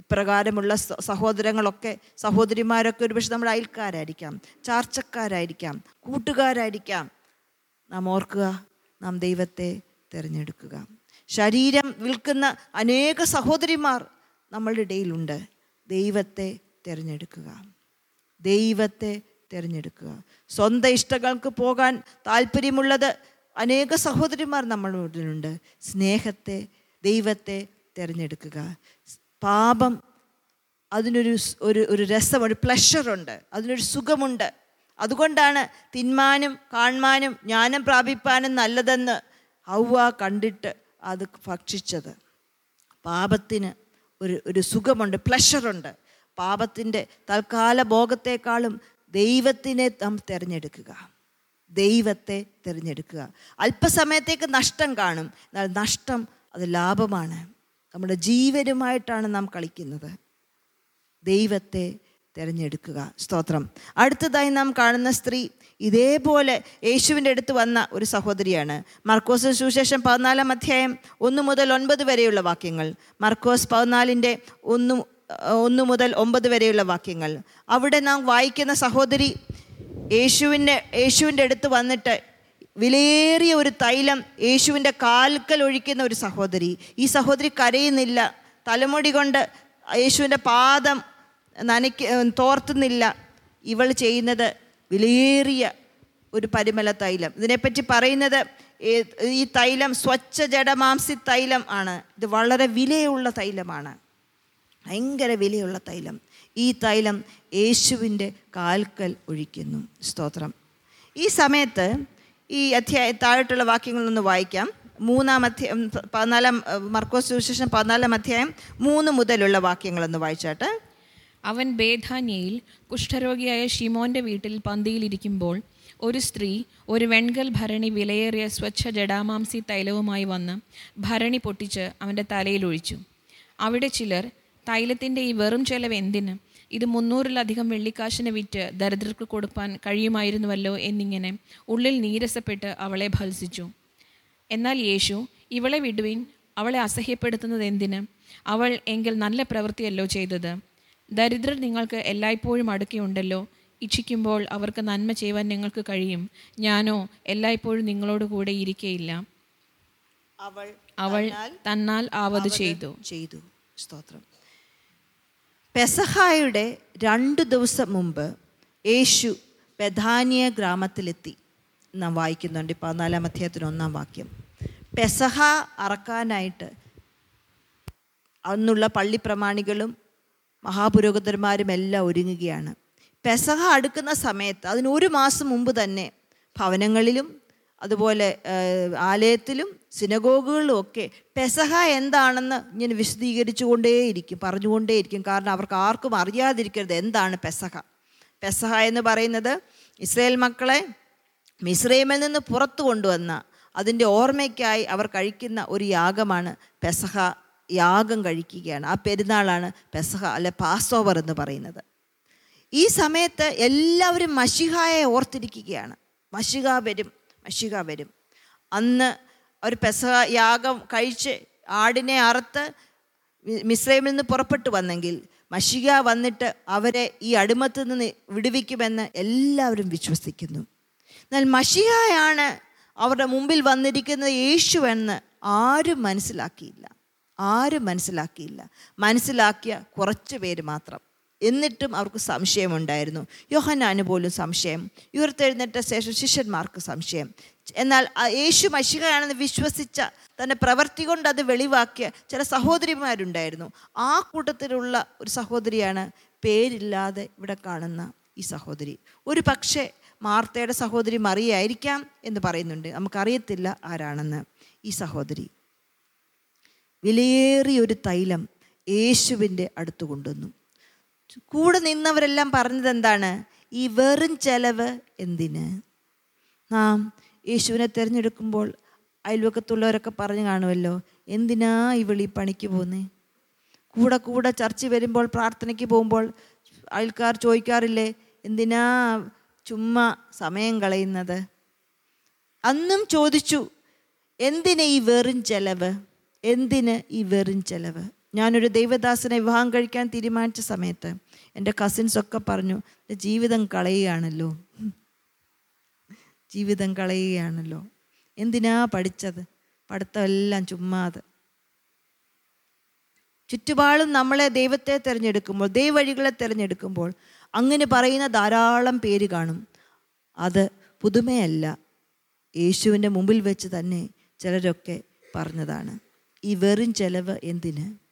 ഇപ്രകാരമുള്ള സഹോദരങ്ങളൊക്കെ സഹോദരിമാരൊക്കെ ഒരുപക്ഷെ നമ്മുടെ അയൽക്കാരായിരിക്കാം ചാർച്ചക്കാരായിരിക്കാം കൂട്ടുകാരായിരിക്കാം. നാം ഓർക്കുക നാം ദൈവത്തെ തിരഞ്ഞെടുക്കുക. ശരീരം വിൽക്കുന്ന അനേക സഹോദരിമാർ നമ്മളുടെ ഇടയിലുണ്ട്. ദൈവത്തെ തിരഞ്ഞെടുക്കുക. ദൈവത്തെ തിരഞ്ഞെടുക്കുക. സ്വന്തം ഇഷ്ടങ്ങൾക്ക് പോകാൻ താല്പര്യമുള്ളത് അനേക സഹോദരിമാർ നമ്മളുണ്ട് സ്നേഹത്തെ ദൈവത്തെ തിരഞ്ഞെടുക്കുക. പാപം അതിനൊരു ഒരു ഒരു രസം ഒരു പ്ലഷറുണ്ട് അതിനൊരു സുഖമുണ്ട്. അതുകൊണ്ടാണ് തിന്മാനും കാൺമാനും ജ്ഞാനം പ്രാപിപ്പാനും നല്ലതെന്ന് ഹൗവ കണ്ടിട്ട് അത് ഭക്ഷിച്ചത്. പാപത്തിന് ഒരു ഒരു സുഖമുണ്ട് പ്ലഷറുണ്ട് പാപത്തിന്റെ തൽക്കാല ഭോഗത്തെക്കാളും ദൈവത്തിനെ നാം തിരഞ്ഞെടുക്കുക. ദൈവത്തെ തിരഞ്ഞെടുക്കുക. അല്പസമയത്തേക്ക് നഷ്ടം കാണും. എന്നാൽ നഷ്ടം അത് ലാഭമാണ്. നമ്മുടെ ജീവനുമായിട്ടാണ് നാം കളിക്കുന്നത്. ദൈവത്തെ തിരഞ്ഞെടുക്കുക. സ്തോത്രം. അടുത്തതായി നാം കാണുന്ന സ്ത്രീ ഇതേപോലെ യേശുവിന്റെ അടുത്ത് വന്ന ഒരു സഹോദരിയാണ്. മർക്കോസ് സുശേഷം പതിനാലാം അധ്യായം ഒന്ന് മുതൽ ഒൻപത് വരെയുള്ള വാക്യങ്ങൾ. മർക്കോസ് പതിനാലിന്റെ ഒന്ന് ഒന്ന് മുതൽ ഒമ്പത് വരെയുള്ള വാക്യങ്ങൾ. അവിടെ നാം വായിക്കുന്ന സഹോദരി യേശുവിന്റെ യേശുവിന്റെ അടുത്ത് വന്നിട്ട് വിലയേറിയ ഒരു തൈലം യേശുവിന്റെ കാൽക്കൽ ഒഴിക്കുന്ന ഒരു സഹോദരി. ഈ സഹോദരി കരയുന്നില്ല. തലമുടി കൊണ്ട് യേശുവിന്റെ പാദം നനയ്ക്ക് തോർത്തുന്നില്ല. ഇവൾ ചെയ്യുന്നത് വിലയേറിയ ഒരു പരിമല തൈലം. ഇതിനെപ്പറ്റി പറയുന്നത് ഈ തൈലം സ്വച്ഛ ജഡമാംസി തൈലം ആണ്. ഇത് വളരെ വിലയുള്ള തൈലമാണ്. ഭയങ്കര വിലയുള്ള തൈലം. ഈ തൈലം യേശുവിന്റെ കാൽക്കൽ ഒഴിക്കുന്നു. സ്തോത്രം. ഈ സമയത്ത് ഈ അധ്യായ താഴോട്ടുള്ള വാക്യങ്ങളൊന്ന് വായിക്കാം. മൂന്നാം അധ്യായം പതിനാലാം മർക്കോസ് സുവിശേഷം പതിനാലാം അധ്യായം മൂന്ന് മുതലുള്ള വാക്യങ്ങളൊന്ന് വായിച്ചാട്ട്. അവൻ ബേധാന്യയിൽ കുഷ്ഠരോഗിയായ ഷിമോന്റെ വീട്ടിൽ പന്തിയിലിരിക്കുമ്പോൾ ഒരു സ്ത്രീ ഒരു വെൺകൽ ഭരണി വിലയേറിയ സ്വച്ഛ ജഡാമാംസി തൈലവുമായി വന്ന് ഭരണി പൊട്ടിച്ച് അവന്റെ തലയിൽ ഒഴിച്ചു. അവിടെ ചിലർ തൈലത്തിന്റെ ഈ വെറും ചെലവ് എന്തിന്? ഇത് മുന്നൂറിലധികം വെള്ളിക്കാശിന് വിറ്റ് ദരിദ്രർക്ക് കൊടുപ്പാൻ കഴിയുമായിരുന്നുവല്ലോ എന്നിങ്ങനെ ഉള്ളിൽ നീരസപ്പെട്ട് അവളെ ഭത്സിച്ചു. എന്നാൽ യേശു ഇവളെ വിടുവിൻ അവളെ അസഹ്യപ്പെടുത്തുന്നത് എന്തിന്? അവൾ എങ്കിൽ നല്ല പ്രവൃത്തിയല്ലോ ചെയ്തത്. ദരിദ്രർ നിങ്ങൾക്ക് എല്ലായ്പ്പോഴും അടുക്കിയുണ്ടല്ലോ ഇച്ഛിക്കുമ്പോൾ അവർക്ക് നന്മ ചെയ്യുവാൻ നിങ്ങൾക്ക് കഴിയും. ഞാനോ എല്ലായ്പ്പോഴും നിങ്ങളോട് കൂടെ ഇരിക്കയില്ല. അവൾ അവൾ തന്നാൽ ആവത് ചെയ്തു. ചെയ്തു. സ്തോത്രം. പെസഹായുടെ രണ്ട് ദിവസം മുമ്പ് യേശു ബഥാനിയ ഗ്രാമത്തിലെത്തി. നാം വായിക്കുന്നുണ്ട് പതിനാലാം അധ്യായത്തിന് ഒന്നാം വാക്യം. പെസഹ അറക്കാനായിട്ട് അന്നുള്ള പള്ളി പ്രമാണികളും മഹാപുരോഹിതന്മാരും എല്ലാം ഒരുങ്ങുകയാണ്. പെസഹ അടുക്കുന്ന സമയത്ത് അതിന് ഒരു മാസം മുമ്പ് തന്നെ ഭവനങ്ങളിലും അതുപോലെ ആലയത്തിലും സിനഗോഗുകളിലും ഒക്കെ പെസഹ എന്താണെന്ന് ഇങ്ങനെ വിശദീകരിച്ചു കൊണ്ടേയിരിക്കും പറഞ്ഞുകൊണ്ടേയിരിക്കും. കാരണം അവർക്ക് ആർക്കും അറിയാതിരിക്കരുത് എന്താണ് പെസഹ. പെസഹ എന്ന് പറയുന്നത് ഇസ്രയേൽ മക്കളെ മിസ്രൈമിൽ നിന്ന് പുറത്തു കൊണ്ടുവന്ന അതിന്റെ ഓർമ്മയ്ക്കായി അവർ കഴിക്കുന്ന ഒരു യാഗമാണ് പെസഹ യാഗം കഴിക്കുകയാണ്. ആ പെരുന്നാളാണ് പെസഹ അല്ലെ പാസ് ഓവർ എന്ന് പറയുന്നത്. ഈ സമയത്ത് എല്ലാവരും മഷിഹായെ ഓർത്തിരിക്കുകയാണ്. മഷിക വരും. മഷിക വരും. അന്ന് അവർ പെസഹ യാഗം കഴിച്ച് ആടിനെ അറുത്ത് മിസ്രൈമിൽ നിന്ന് പുറപ്പെട്ടു വന്നെങ്കിൽ മഷിക വന്നിട്ട് അവരെ ഈ അടിമത്തിൽ നിന്ന് വിടുവിക്കുമെന്ന് എല്ലാവരും വിശ്വസിക്കുന്നു. എന്നാൽ മഷികയാണ് അവരുടെ മുമ്പിൽ വന്നിരിക്കുന്നത് യേശു എന്ന് ആരും മനസ്സിലാക്കിയില്ല. ആരും മനസ്സിലാക്കിയില്ല. മനസ്സിലാക്കിയ കുറച്ച് പേര് മാത്രം. എന്നിട്ടും അവർക്ക് സംശയമുണ്ടായിരുന്നു. യോഹനാന് പോലും സംശയം. ഉയർത്തെഴുന്നേറ്റ ശേഷം ശിഷ്യന്മാർക്ക് സംശയം. എന്നാൽ യേശു മഷികയാണെന്ന് വിശ്വസിച്ച തന്റെ പ്രവൃത്തി കൊണ്ട് അത് വെളിവാക്കിയ ചില സഹോദരിമാരുണ്ടായിരുന്നു. ആ കൂട്ടത്തിലുള്ള ഒരു സഹോദരിയാണ് പേരില്ലാതെ ഇവിടെ കാണുന്ന ഈ സഹോദരി. ഒരു പക്ഷേ മാർത്തയുടെ സഹോദരി മറിയായിരിക്കാം എന്ന് പറയുന്നുണ്ട്. നമുക്കറിയത്തില്ല ആരാണെന്ന് ഈ സഹോദരി. വിലയേറിയൊരു തൈലം യേശുവിന്റെ അടുത്ത് കൊണ്ടുവന്നു. കൂടെ നിന്നവരെല്ലാം പറഞ്ഞത് എന്താണ് ഈ വെറും ചെലവ് എന്തിന്? നാം യേശുവിനെ തിരഞ്ഞെടുക്കുമ്പോൾ അയൽവക്കത്തുള്ളവരൊക്കെ പറഞ്ഞു കാണുമല്ലോ എന്തിനാ ഈ വിളി പണിക്ക് പോകുന്നേ? കൂടെ കൂടെ ചർച്ച വരുമ്പോൾ പ്രാർത്ഥനയ്ക്ക് പോകുമ്പോൾ ആൾക്കാർ ചോദിക്കാറില്ലേ എന്തിനാ ചുമ്മാ സമയം കളയുന്നത്? അന്നും ചോദിച്ചു എന്തിന് ഈ വെറും ചെലവ്? എന്തിന് ഈ വെറും ചെലവ്? ഞാനൊരു ദൈവദാസനെ വിവാഹം കഴിക്കാൻ തീരുമാനിച്ച സമയത്ത് എന്റെ കസിൻസ് ഒക്കെ പറഞ്ഞു ജീവിതം കളയുകയാണല്ലോ. ജീവിതം കളയുകയാണല്ലോ. എന്തിനാ പഠിച്ചത്? പഠിത്തമെല്ലാം ചുമ്മാതെ. ചുറ്റുപാടും നമ്മളെ ദൈവത്തെ തിരഞ്ഞെടുക്കുമ്പോൾ ദൈവവഴികളെ തിരഞ്ഞെടുക്കുമ്പോൾ അങ്ങനെ പറയുന്ന ധാരാളം പേര് കാണും. അത് പുതുമയല്ല. യേശുവിന്റെ മുമ്പിൽ വെച്ച് തന്നെ ചിലരൊക്കെ പറഞ്ഞതാണ് ഈ വെറും ചെലവ് എന്തിന്?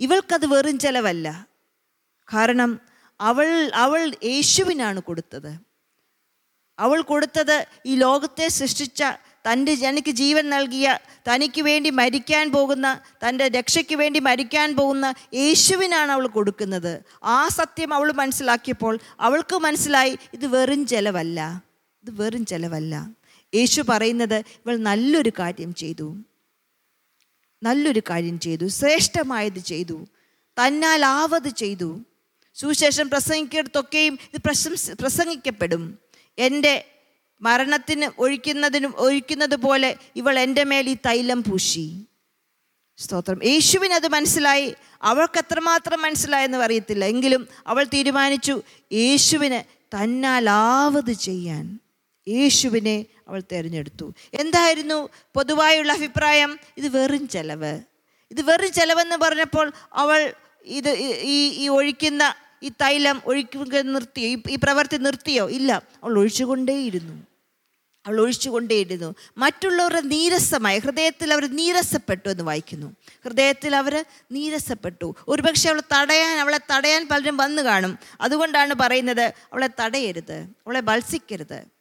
ഇവൾക്കത് വെറും ചെലവല്ല. കാരണം അവൾ അവൾ യേശുവിനാണ് കൊടുത്തത്. അവൾ കൊടുത്തത് ഈ ലോകത്തെ സൃഷ്ടിച്ച തന്റെ ജനിക്ക് ജീവൻ നൽകിയ തനിക്ക് വേണ്ടി മരിക്കാൻ പോകുന്ന തന്റെ രക്ഷയ്ക്ക് വേണ്ടി മരിക്കാൻ പോകുന്ന യേശുവിനാണ് അവൾ കൊടുക്കുന്നത്. ആ സത്യം അവൾ മനസ്സിലാക്കിയപ്പോൾ അവൾക്ക് മനസ്സിലായി ഇത് വെറും ചെലവല്ല. ഇത് വെറും ചെലവല്ല. യേശു പറയുന്നത് ഇവൾ നല്ലൊരു കാര്യം ചെയ്തു. നല്ലൊരു കാര്യം ചെയ്തു ശ്രേഷ്ഠമായത് ചെയ്തു തന്നാൽ ആവത് ചെയ്തു. സുവിശേഷം പ്രസംഗിക്കടത്തൊക്കെയും ഇത് പ്രശംസ പ്രസംഗിക്കപ്പെടും. എന്റെ മരണത്തിന് ഒഴിക്കുന്നതിനും ഒഴിക്കുന്നത് പോലെ ഇവൾ എന്റെ മേൽ ഈ തൈലം പൂശി. സ്തോത്രം. യേശുവിന് അത് മനസ്സിലായി. അവൾക്ക് എത്രമാത്രം മനസ്സിലായെന്ന് അറിയത്തില്ല. എങ്കിലും അവൾ തീരുമാനിച്ചു യേശുവിന് തന്നാലാവത് ചെയ്യാൻ. യേശുവിനെ അവൾ തിരഞ്ഞെടുത്തു. എന്തായിരുന്നു പൊതുവായുള്ള അഭിപ്രായം? ഇത് വെറും ചെലവ്. ഇത് വെറും ചെലവെന്ന് പറഞ്ഞപ്പോൾ അവൾ ഇത് ഈ- ഈ ഒഴിക്കുന്ന ഈ തൈലം ഒഴിക്കുക നിർത്തിയോ? ഈ- ഈ പ്രവൃത്തി നിർത്തിയോ? ഇല്ല. അവൾ ഒഴിച്ചുകൊണ്ടേയിരുന്നു. അവൾ ഒഴിച്ചുകൊണ്ടേയിരുന്നു. മറ്റുള്ളവരുടെ നീരസമായി ഹൃദയത്തിൽ അവർ നീരസപ്പെട്ടു എന്ന് വായിക്കുന്നു. ഹൃദയത്തിൽ അവർ നീരസപ്പെട്ടു. ഒരുപക്ഷെ അവൾ തടയാൻ അവളെ തടയാൻ പലരും വന്നു കാണും. അതുകൊണ്ടാണ് പറയുന്നത് അവളെ തടയരുത്. അവളെ ബത്സിക്കരുത്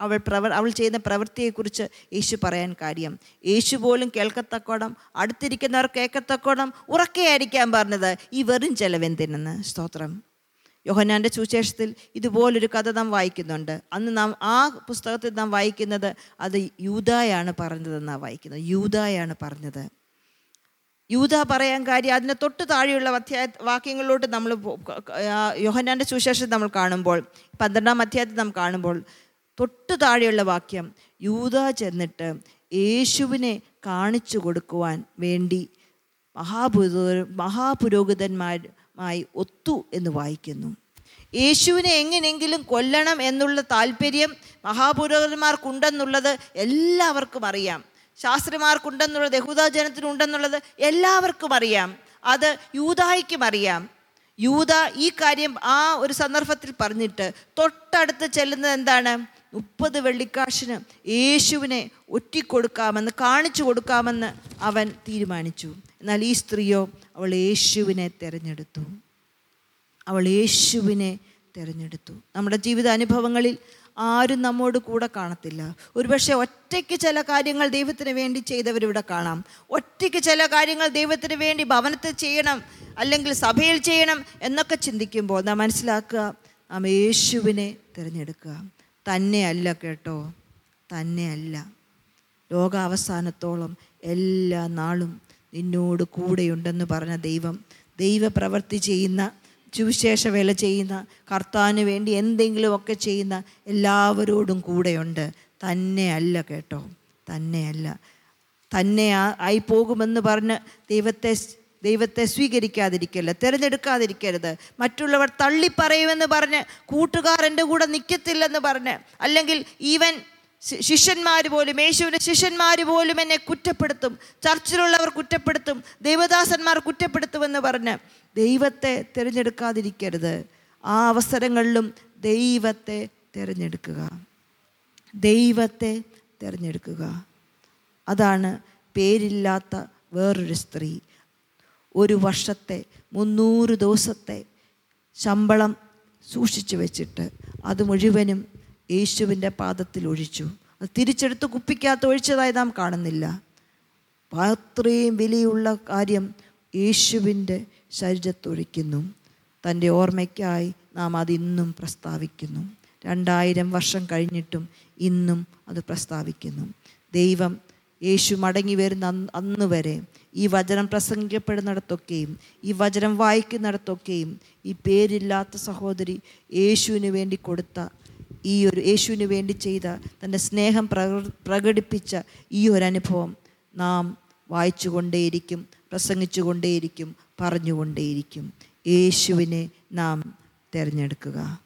അവൾ പ്രവർ അവൾ ചെയ്യുന്ന പ്രവൃത്തിയെക്കുറിച്ച് യേശു പറയാൻ കാര്യം. യേശു പോലും കേൾക്കത്തക്കോണം അടുത്തിരിക്കുന്നവർ കേൾക്കത്തക്കോണം ഉറക്കെയായിരിക്കാൻ പറഞ്ഞത് ഈ വെറും ചെലവെന്തിനെന്ന്. സ്തോത്രം. യോഹന്നാന്റെ സുവിശേഷത്തിൽ ഇതുപോലൊരു കഥ നാം വായിക്കുന്നുണ്ട്. അന്ന് നാം ആ പുസ്തകത്തിൽ നാം വായിക്കുന്നത് അത് യൂതായാണ് പറഞ്ഞതെന്നാണ് വായിക്കുന്നത്. യൂതായാണ് പറഞ്ഞത്. യൂത പറയാൻ കാര്യം അതിന് തൊട്ട് താഴെയുള്ള അധ്യായ വാക്യങ്ങളിലോട്ട് നമ്മൾ യോഹന്നാന്റെ സുവിശേഷം നമ്മൾ കാണുമ്പോൾ പന്ത്രണ്ടാം അധ്യായത്തിൽ നാം കാണുമ്പോൾ തൊട്ട് താഴെയുള്ള വാക്യം യൂത ചെന്നിട്ട് യേശുവിനെ കാണിച്ചു കൊടുക്കുവാൻ വേണ്ടി മഹാപുരോ മഹാപുരോഹിതന്മാരുമായി ഒത്തു എന്ന് വായിക്കുന്നു. യേശുവിനെ എങ്ങനെയെങ്കിലും കൊല്ലണം എന്നുള്ള താല്പര്യം മഹാപുരോഹിതന്മാർക്കുണ്ടെന്നുള്ളത് എല്ലാവർക്കും അറിയാം. ശാസ്ത്രിമാർക്കുണ്ടെന്നുള്ളത് യഹൂദാജനത്തിനുണ്ടെന്നുള്ളത് എല്ലാവർക്കും അറിയാം. അത് യൂതായിക്കും അറിയാം. യൂത ഈ കാര്യം ആ ഒരു സന്ദർഭത്തിൽ പറഞ്ഞിട്ട് തൊട്ടടുത്ത് ചെല്ലുന്നത് എന്താണ്? മുപ്പത് വെള്ളിക്കാശിന് യേശുവിനെ ഒറ്റിക്കൊടുക്കാമെന്ന് കാണിച്ചു കൊടുക്കാമെന്ന് അവൻ തീരുമാനിച്ചു. എന്നാൽ ഈ സ്ത്രീയോ അവൾ യേശുവിനെ തിരഞ്ഞെടുത്തു. അവൾ യേശുവിനെ തിരഞ്ഞെടുത്തു. നമ്മുടെ ജീവിത അനുഭവങ്ങളിൽ ആരും നമ്മോട് കൂടെ കാണത്തില്ല. ഒരുപക്ഷെ ഒറ്റയ്ക്ക് ചില കാര്യങ്ങൾ ദൈവത്തിന് വേണ്ടി ചെയ്തവരിവിടെ കാണാം. ഒറ്റയ്ക്ക് ചില കാര്യങ്ങൾ ദൈവത്തിന് വേണ്ടി ഭവനത്തിൽ ചെയ്യണം അല്ലെങ്കിൽ സഭയിൽ ചെയ്യണം എന്നൊക്കെ ചിന്തിക്കുമ്പോൾ നാം മനസ്സിലാക്കുക നാം യേശുവിനെ തിരഞ്ഞെടുക്കുക. തന്നെയല്ല കേട്ടോ തന്നെയല്ല. ലോകാവസാനത്തോളം എല്ലാ നാളും നിന്നോട് കൂടെയുണ്ടെന്ന് പറഞ്ഞ ദൈവം ദൈവപ്രവൃത്തി ചെയ്യുന്ന സുവിശേഷ വേല ചെയ്യുന്ന കർത്താവിന് വേണ്ടി എന്തെങ്കിലുമൊക്കെ ചെയ്യുന്ന എല്ലാവരോടും കൂടെയുണ്ട്. തന്നെയല്ല കേട്ടോ തന്നെയല്ല. തന്നെ ആയി പോകുമെന്ന് പറഞ്ഞ് ദൈവത്തെ ദൈവത്തെ സ്വീകരിക്കാതിരിക്കരുത് തിരഞ്ഞെടുക്കാതിരിക്കരുത്. മറ്റുള്ളവർ തള്ളിപ്പറയുമെന്ന് പറഞ്ഞ് കൂട്ടുകാർ എന്റെ കൂടെ നിൽക്കത്തില്ലെന്ന് പറഞ്ഞ് അല്ലെങ്കിൽ ഈവൻ ശിഷ്യന്മാർ പോലും യേശുവിന്റെ ശിഷ്യന്മാർ പോലും എന്നെ കുറ്റപ്പെടുത്തും ചർച്ചിലുള്ളവർ കുറ്റപ്പെടുത്തും ദൈവദാസന്മാർ കുറ്റപ്പെടുത്തുമെന്ന് പറഞ്ഞ് ദൈവത്തെ തിരഞ്ഞെടുക്കാതിരിക്കരുത്. ആ അവസരങ്ങളിലും ദൈവത്തെ തിരഞ്ഞെടുക്കുക. ദൈവത്തെ തിരഞ്ഞെടുക്കുക. അതാണ് പേരില്ലാത്ത വേറൊരു സ്ത്രീ. ഒരു വർഷത്തെ മുന്നൂറ് ദിവസത്തെ ശമ്പളം സൂക്ഷിച്ചു വെച്ചിട്ട് അത് മുഴുവനും യേശുവിന്റെ പാദത്തിൽ ഒഴിച്ചു. അത് തിരിച്ചെടുത്ത് കുപ്പിക്കകത്ത് ഒഴിച്ചതായി നാം കാണുന്നില്ല. അത്രയും വിലയുള്ള കാര്യം യേശുവിന്റെ ശരീരത്തൊഴിക്കുന്നു. തന്റെ ഓർമ്മയ്ക്കായി നാം അതിന്നും പ്രസ്താവിക്കുന്നു. രണ്ടായിരം വർഷം കഴിഞ്ഞിട്ടും ഇന്നും അത് പ്രസ്താവിക്കുന്നു. ദൈവം യേശു മടങ്ങി വരുന്ന അന്ന് വരെ. ഈ വചനം പ്രസംഗിക്കപ്പെടുന്നിടത്തൊക്കെയും ഈ വചനം വായിക്കുന്നിടത്തൊക്കെയും ഈ പേരില്ലാത്ത സഹോദരി യേശുവിന് വേണ്ടി കൊടുത്ത ഈ ഒരു യേശുവിന് വേണ്ടി ചെയ്ത തന്റെ സ്നേഹം പ്രക- പ്രകടിപ്പിച്ച ഈ ഒരു അനുഭവം നാം വായിച്ചുകൊണ്ടേയിരിക്കും പ്രസംഗിച്ചുകൊണ്ടേയിരിക്കും പറഞ്ഞുകൊണ്ടേയിരിക്കും. യേശുവിനെ നാം തിരഞ്ഞെടുക്കുക.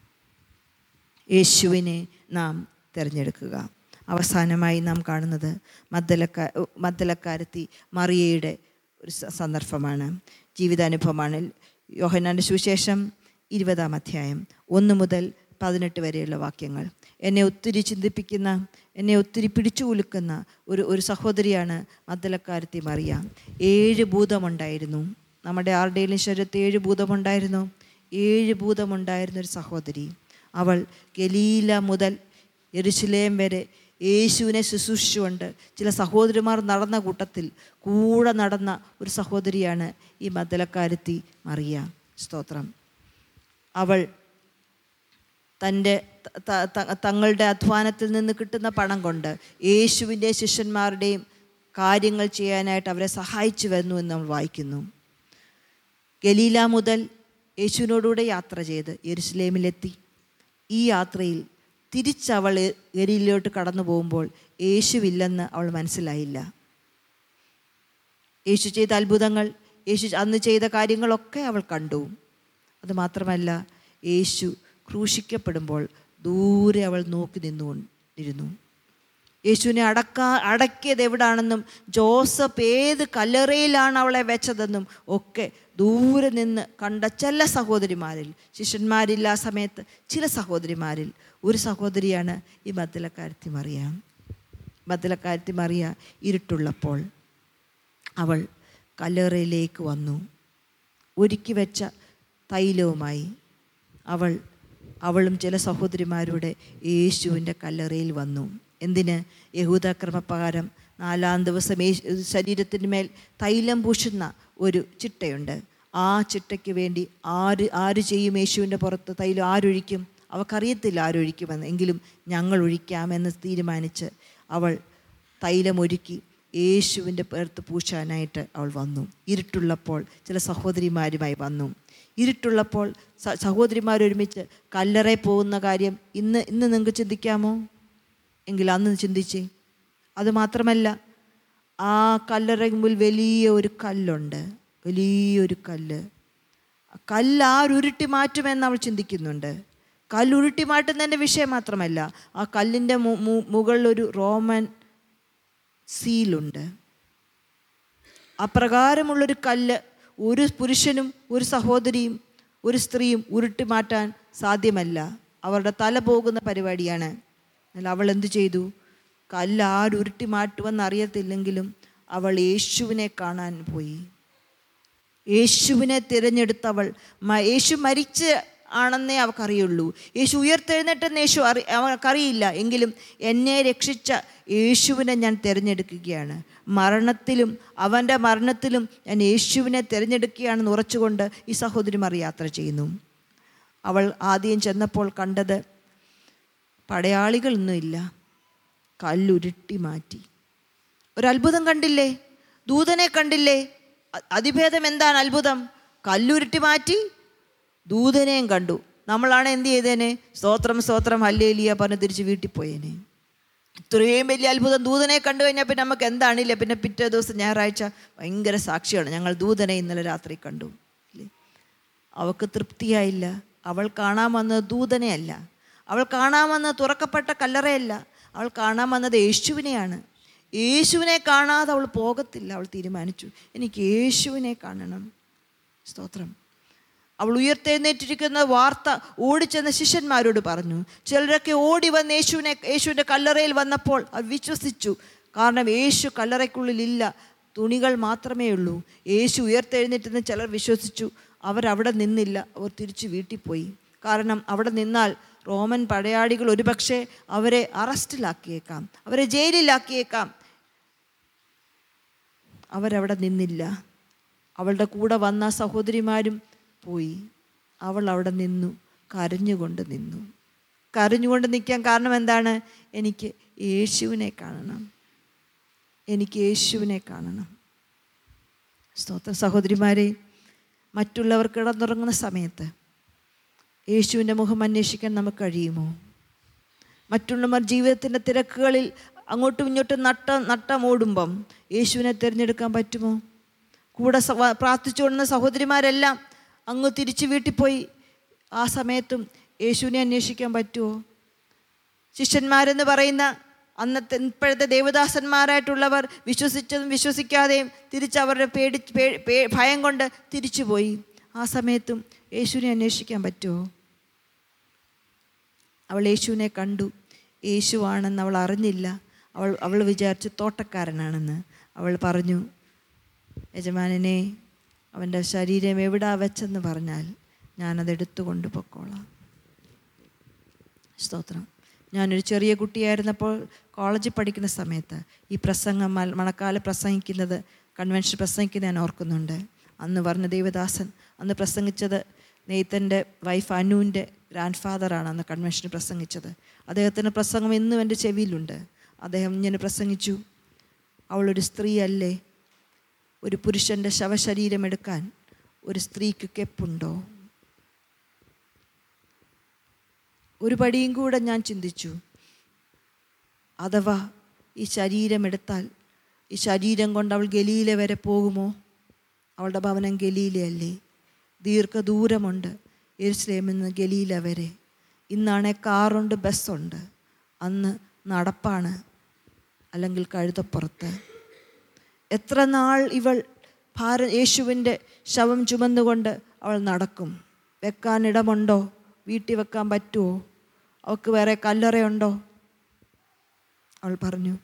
യേശുവിനെ നാം തിരഞ്ഞെടുക്കുക. അവസാനമായി നാം കാണുന്നത് മദ്ദലക്ക മദ്ദലക്കാരത്തി മറിയയുടെ ഒരു സന്ദർഭമാണ്. ജീവിതാനുഭവമാണ്. യോഹനാന്റെ സുവിശേഷം ഇരുപതാം അധ്യായം ഒന്ന് മുതൽ പതിനെട്ട് വരെയുള്ള വാക്യങ്ങൾ. എന്നെ ഒത്തിരി ചിന്തിപ്പിക്കുന്ന എന്നെ ഒത്തിരി പിടിച്ചു കുലുക്കുന്ന ഒരു ഒരു സഹോദരിയാണ് മദ്ദലക്കാരത്തി മറിയ. ഏഴ് ഭൂതമുണ്ടായിരുന്നു. നമ്മുടെ ആരുടെയും ശരീരത്തിൽ ഏഴ് ഭൂതമുണ്ടായിരുന്നു? ഏഴ് ഭൂതമുണ്ടായിരുന്ന ഒരു സഹോദരി. അവൾ ഗലീല മുതൽ എരുശിലേം വരെ യേശുവിനെ ശുശ്രൂഷിച്ചുകൊണ്ട് ചില സഹോദരിമാർ നടന്ന കൂട്ടത്തിൽ കൂടെ നടന്ന ഒരു സഹോദരിയാണ് ഈ മദ്ദലക്കാരത്തി മറിയ. സ്തോത്രം. അവൾ തന്റെ തങ്ങളുടെ അധ്വാനത്തിൽ നിന്ന് കിട്ടുന്ന പണം കൊണ്ട് യേശുവിന്റെ ശിഷ്യന്മാരുടെയും കാര്യങ്ങൾ ചെയ്യാനായിട്ട് അവരെ സഹായിച്ചു വരുന്നു എന്ന് നമ്മൾ വായിക്കുന്നു. ഗലീല മുതൽ യേശുവിനോടുകൂടെ യാത്ര ചെയ്ത് യെരുസലേമിലെത്തി ഈ യാത്രയിൽ തിരിച്ചവൾ ഗലീലയിലോട്ട് കടന്നു പോകുമ്പോൾ യേശുവില്ലെന്ന് അവൾ മനസ്സിലായില്ല. യേശു ചെയ്ത അത്ഭുതങ്ങൾ യേശു അന്ന് ചെയ്ത കാര്യങ്ങളൊക്കെ അവൾ കണ്ടു. അതുമാത്രമല്ല യേശു ക്രൂശിക്കപ്പെടുമ്പോൾ ദൂരെ അവൾ നോക്കി നിന്നുകൊണ്ടിരുന്നു. യേശുവിനെ അടക്കാ അടക്കിയത് എവിടാണെന്നും ജോസഫ് ഏത് കല്ലറയിലാണ് അവളെ വെച്ചതെന്നും ഒക്കെ ദൂരെ നിന്ന് കണ്ട ചില സഹോദരിമാരിൽ ശിഷ്യന്മാരില്ല സമയത്ത് ചില സഹോദരിമാരിൽ ഒരു സഹോദരിയാണ് ഈ മദ്ദലക്കാരത്തി മറിയ. മദ്ദലക്കാരത്തി മറിയ ഇരുട്ടുള്ളപ്പോൾ അവൾ കല്ലറയിലേക്ക് വന്നു. ഒരുക്കി വെച്ച തൈലവുമായി അവൾ അവളും ചില സഹോദരിമാരുടെ യേശുവിന്റെ കല്ലറയിൽ വന്നു. എന്തിന്? യഹൂദക്രമപ്രകാരം നാലാം ദിവസം ശരീരത്തിന്മേൽ ശരീരത്തിന് മേൽ തൈലം പൂശുന്ന ഒരു ചിട്ടയുണ്ട്. ആ ചിട്ടയ്ക്ക് വേണ്ടി ആര് ആര് ചെയ്യും യേശുവിന്റെ പുറത്ത് തൈലം? ആരൊഴിക്കും? അവൾക്കറിയത്തില്ല ആരൊഴിക്കുമെന്ന്. എങ്കിലും ഞങ്ങൾ ഒഴിക്കാമെന്ന് തീരുമാനിച്ച് അവൾ തൈലമൊരുക്കി യേശുവിന്റെ പേർത്ത് പൂശാനായിട്ട് അവൾ വന്നു. ഇരുട്ടുള്ളപ്പോൾ ചില സഹോദരിമാരുമായി വന്നു. ഇരുട്ടുള്ളപ്പോൾ സഹോദരിമാരൊരുമിച്ച് കല്ലറെ പോകുന്ന കാര്യം ഇന്ന് ഇന്ന് നിങ്ങൾക്ക് ചിന്തിക്കാമോ? എങ്കിൽ അന്ന് ചിന്തിച്ചേ. അതുമാത്രമല്ല ആ കല്ലറ മുമ്പിൽ വലിയ ഒരു കല്ലുണ്ട്. വലിയൊരു കല്ല്. കല്ല് ആരുരുട്ടി മാറ്റുമെന്ന് അവൾ ചിന്തിക്കുന്നുണ്ട്. കല്ലുരുട്ടി മാറ്റുന്നതിന്റെ വിഷയം മാത്രമല്ല ആ കല്ലിന്റെ മുകളിലൊരു റോമൻ സീലുണ്ട്. അപ്രകാരമുള്ളൊരു കല്ല് ഒരു പുരുഷനും ഒരു സഹോദരിയും ഒരു സ്ത്രീയും ഉരുട്ടി മാറ്റാൻ സാധ്യമല്ല. അവരുടെ തല പോകുന്ന പരിപാടിയാണ്. എന്നാൽ അവൾ എന്തു ചെയ്തു? കല്ല് ആരുരുട്ടി മാറ്റുമെന്ന് അറിയത്തില്ലെങ്കിലും അവൾ യേശുവിനെ കാണാൻ പോയി. യേശുവിനെ തിരഞ്ഞെടുത്തവൾ യേശു മരിച്ച് ആണെന്നേ അവർക്കറിയുള്ളൂ യേശു ഉയർത്തെഴുന്നേറ്റെന്ന് യേശു അറി അവർക്കറിയില്ല എങ്കിലും എന്നെ രക്ഷിച്ച യേശുവിനെ ഞാൻ തിരഞ്ഞെടുക്കുകയാണ്. മരണത്തിലും അവന്റെ മരണത്തിലും ഞാൻ യേശുവിനെ തിരഞ്ഞെടുക്കുകയാണെന്ന് ഉറച്ചുകൊണ്ട് ഈ സഹോദരിമാർ യാത്ര ചെയ്യുന്നു. അവൾ ആദ്യം ചെന്നപ്പോൾ കണ്ടത് പടയാളികളൊന്നുമില്ല കല്ലുരുട്ടി മാറ്റി. ഒരത്ഭുതം കണ്ടില്ലേ? ദൂതനെ കണ്ടില്ലേ? അതിഭേദം എന്താണ് അത്ഭുതം? കല്ലുരുട്ടി മാറ്റി ദൂതനെയും കണ്ടു. നമ്മളാണ് എന്ത് ചെയ്തേനെ? സ്തോത്രം സ്തോത്രം ഹല്ലേലിയ പറഞ്ഞ് തിരിച്ച് വീട്ടിൽ പോയേനെ. ഇത്രയും വലിയ അത്ഭുതം ദൂതനെ കണ്ടു കഴിഞ്ഞാൽ പിന്നെ നമുക്ക് എന്താണില്ല. പിന്നെ പിറ്റേ ദിവസം ഞായറാഴ്ച ഭയങ്കര സാക്ഷിയാണ്. ഞങ്ങൾ ദൂതനെ ഇന്നലെ രാത്രി കണ്ടു. ഇല്ലേ? അവൾക്ക് തൃപ്തിയായില്ല. അവൾ കാണാൻ വന്നത് ദൂതനെയല്ല അവൾ കാണാൻ വന്നത് തുറക്കപ്പെട്ട കല്ലറയല്ല. അവൾ കാണാൻ വന്നത് യേശുവിനെയാണ്. യേശുവിനെ കാണാതെ അവൾ പോകത്തില്ല. അവൾ തീരുമാനിച്ചു. എനിക്ക് യേശുവിനെ കാണണം. സ്തോത്രം. അവൾ ഉയർത്തെഴുന്നേറ്റിരിക്കുന്ന വാർത്ത ഓടിച്ചെന്ന ശിഷ്യന്മാരോട് പറഞ്ഞു ചിലരൊക്കെ ഓടി വന്ന് യേശുവിനെ യേശുവിന്റെ കല്ലറയിൽ വന്നപ്പോൾ അവർ വിശ്വസിച്ചു. കാരണം യേശു കല്ലറയ്ക്കുള്ളിലില്ല തുണികൾ മാത്രമേ ഉള്ളൂ. യേശു ഉയർത്തെഴുന്നേറ്റെന്ന് ചിലർ വിശ്വസിച്ചു. അവരവിടെ നിന്നില്ല അവർ തിരിച്ചു വീട്ടിൽ പോയി. കാരണം അവിടെ നിന്നാൽ റോമൻ പടയാളികൾ ഒരുപക്ഷെ അവരെ അറസ്റ്റിലാക്കിയേക്കാം അവരെ ജയിലിലാക്കിയേക്കാം. അവരവിടെ നിന്നില്ല. അവളുടെ കൂടെ വന്ന സഹോദരിമാരും പോയി. അവൾ അവിടെ നിന്നു കരഞ്ഞുകൊണ്ട് നിന്നു. കരഞ്ഞുകൊണ്ട് നിൽക്കാൻ കാരണം എന്താണ്? എനിക്ക് യേശുവിനെ കാണണം. എനിക്ക് യേശുവിനെ കാണണം. സ്തോത്ര സഹോദരിമാരെ മറ്റുള്ളവർ കിടന്നുറങ്ങുന്ന സമയത്ത് യേശുവിന്റെ മുഖം അന്വേഷിക്കാൻ നമുക്ക് കഴിയുമോ? മറ്റുള്ളവർ ജീവിതത്തിന്റെ തിരക്കുകളിൽ അങ്ങോട്ടും ഇങ്ങോട്ടും നട്ട നട്ടമോടുമ്പം യേശുവിനെ തിരഞ്ഞെടുക്കാൻ പറ്റുമോ? കൂടെ പ്രാർത്ഥിച്ചു പ്രാർത്ഥിച്ചുകൊണ്ടുന്ന സഹോദരിമാരെല്ലാം അങ്ങ് തിരിച്ച് വീട്ടിൽ പോയി. ആ സമയത്തും യേശുവിനെ അന്വേഷിക്കാൻ പറ്റുമോ? ശിഷ്യന്മാരെന്ന് പറയുന്ന അന്നത്തെ ഇപ്പോഴത്തെ ദേവദാസന്മാരായിട്ടുള്ളവർ വിശ്വസിച്ചതും വിശ്വസിക്കാതെയും തിരിച്ച് അവരുടെ പേടി ഭയം കൊണ്ട് തിരിച്ചു പോയി. ആ സമയത്തും യേശുവിനെ അന്വേഷിക്കാൻ പറ്റുമോ? അവൾ യേശുവിനെ കണ്ടു. യേശുവാണെന്ന് അവൾ അറിഞ്ഞില്ല. അവൾ അവൾ വിചാരിച്ചു തോട്ടക്കാരനാണെന്ന്. അവൾ പറഞ്ഞു യജമാനനെ അവന്റെ ശരീരം എവിടാ വെച്ചെന്ന് പറഞ്ഞാൽ ഞാനത് എടുത്തു പൊക്കോളാം. സ്തോത്രം. ഞാനൊരു ചെറിയ കുട്ടിയായിരുന്നപ്പോൾ കോളേജിൽ പഠിക്കുന്ന സമയത്ത് ഈ പ്രസംഗം മണക്കാല പ്രസംഗിക്കുന്നത് കൺവെൻഷൻ പ്രസംഗിക്കുന്നത് ഞാൻ ഓർക്കുന്നുണ്ട്. അന്ന് പറഞ്ഞ ദേവദാസൻ അന്ന് പ്രസംഗിച്ചത് നെയ്ത്തന്റെ വൈഫ് അനുവിന്റെ ഗ്രാൻഡ് ഫാദറാണ് അന്ന് കൺവെൻഷൻ പ്രസംഗിച്ചത്. അദ്ദേഹത്തിന്റെ പ്രസംഗം ഇന്നും എന്റെ ചെവിയിലുണ്ട്. അദ്ദേഹം ഇങ്ങനെ പ്രസംഗിച്ചു. അവളൊരു സ്ത്രീ അല്ലേ ഒരു പുരുഷന്റെ ശവശരീരം എടുക്കാൻ ഒരു സ്ത്രീക്ക് കെപ്പുണ്ടോ? ഒരു പടിയും കൂടെ ഞാൻ ചിന്തിച്ചു. അഥവാ ഈ ശരീരമെടുത്താൽ ഈ ശരീരം കൊണ്ട് അവൾ ഗലീല വരെ പോകുമോ? അവളുടെ ഭവനം ഗലീലയല്ലേ ദീർഘദൂരമുണ്ട് ഇരുസ്ലേമിൽ നിന്ന് ഗലീല വരെ. ഇന്നാണെ കാറുണ്ട് ബസ്സുണ്ട്. അന്ന് നടപ്പാണ് അല്ലെങ്കിൽ കഴുതപ്പുറത്ത്. എത്ര നാൾ ഇവൾ ഭാര യേശുവിന്റെ ശവം ചുമന്നുകൊണ്ട് അവൾ നടക്കും? വെക്കാൻ ഇടമുണ്ടോ? വീട്ടിൽ വെക്കാൻ പറ്റുമോ അവൾക്ക് വേറെ കല്ലറയുണ്ടോ? അവൾ പറഞ്ഞു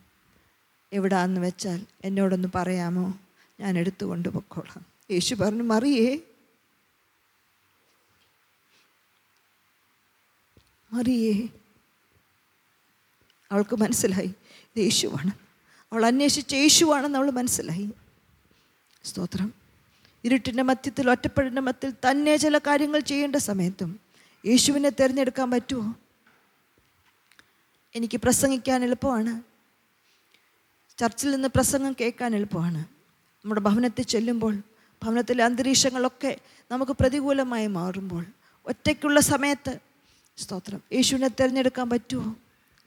എവിടാന്ന് വെച്ചാൽ എന്നോടൊന്ന് പറയാമോ? ഞാൻ എടുത്തു കൊണ്ടുപോയിക്കോളാം. യേശു പറഞ്ഞു മറിയേ. മറിയേ. അവൾക്ക് മനസ്സിലായി യേശുവാണ്. അവൾ അന്വേഷിച്ച യേശുവാണെന്ന് അവൾ മനസ്സിലായി. സ്തോത്രം. ഇരുട്ടിന്റെ മധ്യത്തിൽ ഒറ്റപ്പെടുന്ന മധ്യത്തിൽ തന്നെ ചില കാര്യങ്ങൾ ചെയ്യേണ്ട സമയത്തും യേശുവിനെ തിരഞ്ഞെടുക്കാൻ പറ്റുമോ? എനിക്ക് പ്രസംഗിക്കാൻ എളുപ്പമാണ്. ചർച്ചിൽ നിന്ന് പ്രസംഗം കേൾക്കാൻ എളുപ്പമാണ്. നമ്മുടെ ഭവനത്തിൽ ചെല്ലുമ്പോൾ ഭവനത്തിലെ അന്തരീക്ഷങ്ങളൊക്കെ നമുക്ക് പ്രതികൂലമായി മാറുമ്പോൾ ഒറ്റയ്ക്കുള്ള സമയത്ത് സ്തോത്രം. യേശുവിനെ തിരഞ്ഞെടുക്കാൻ പറ്റുമോ?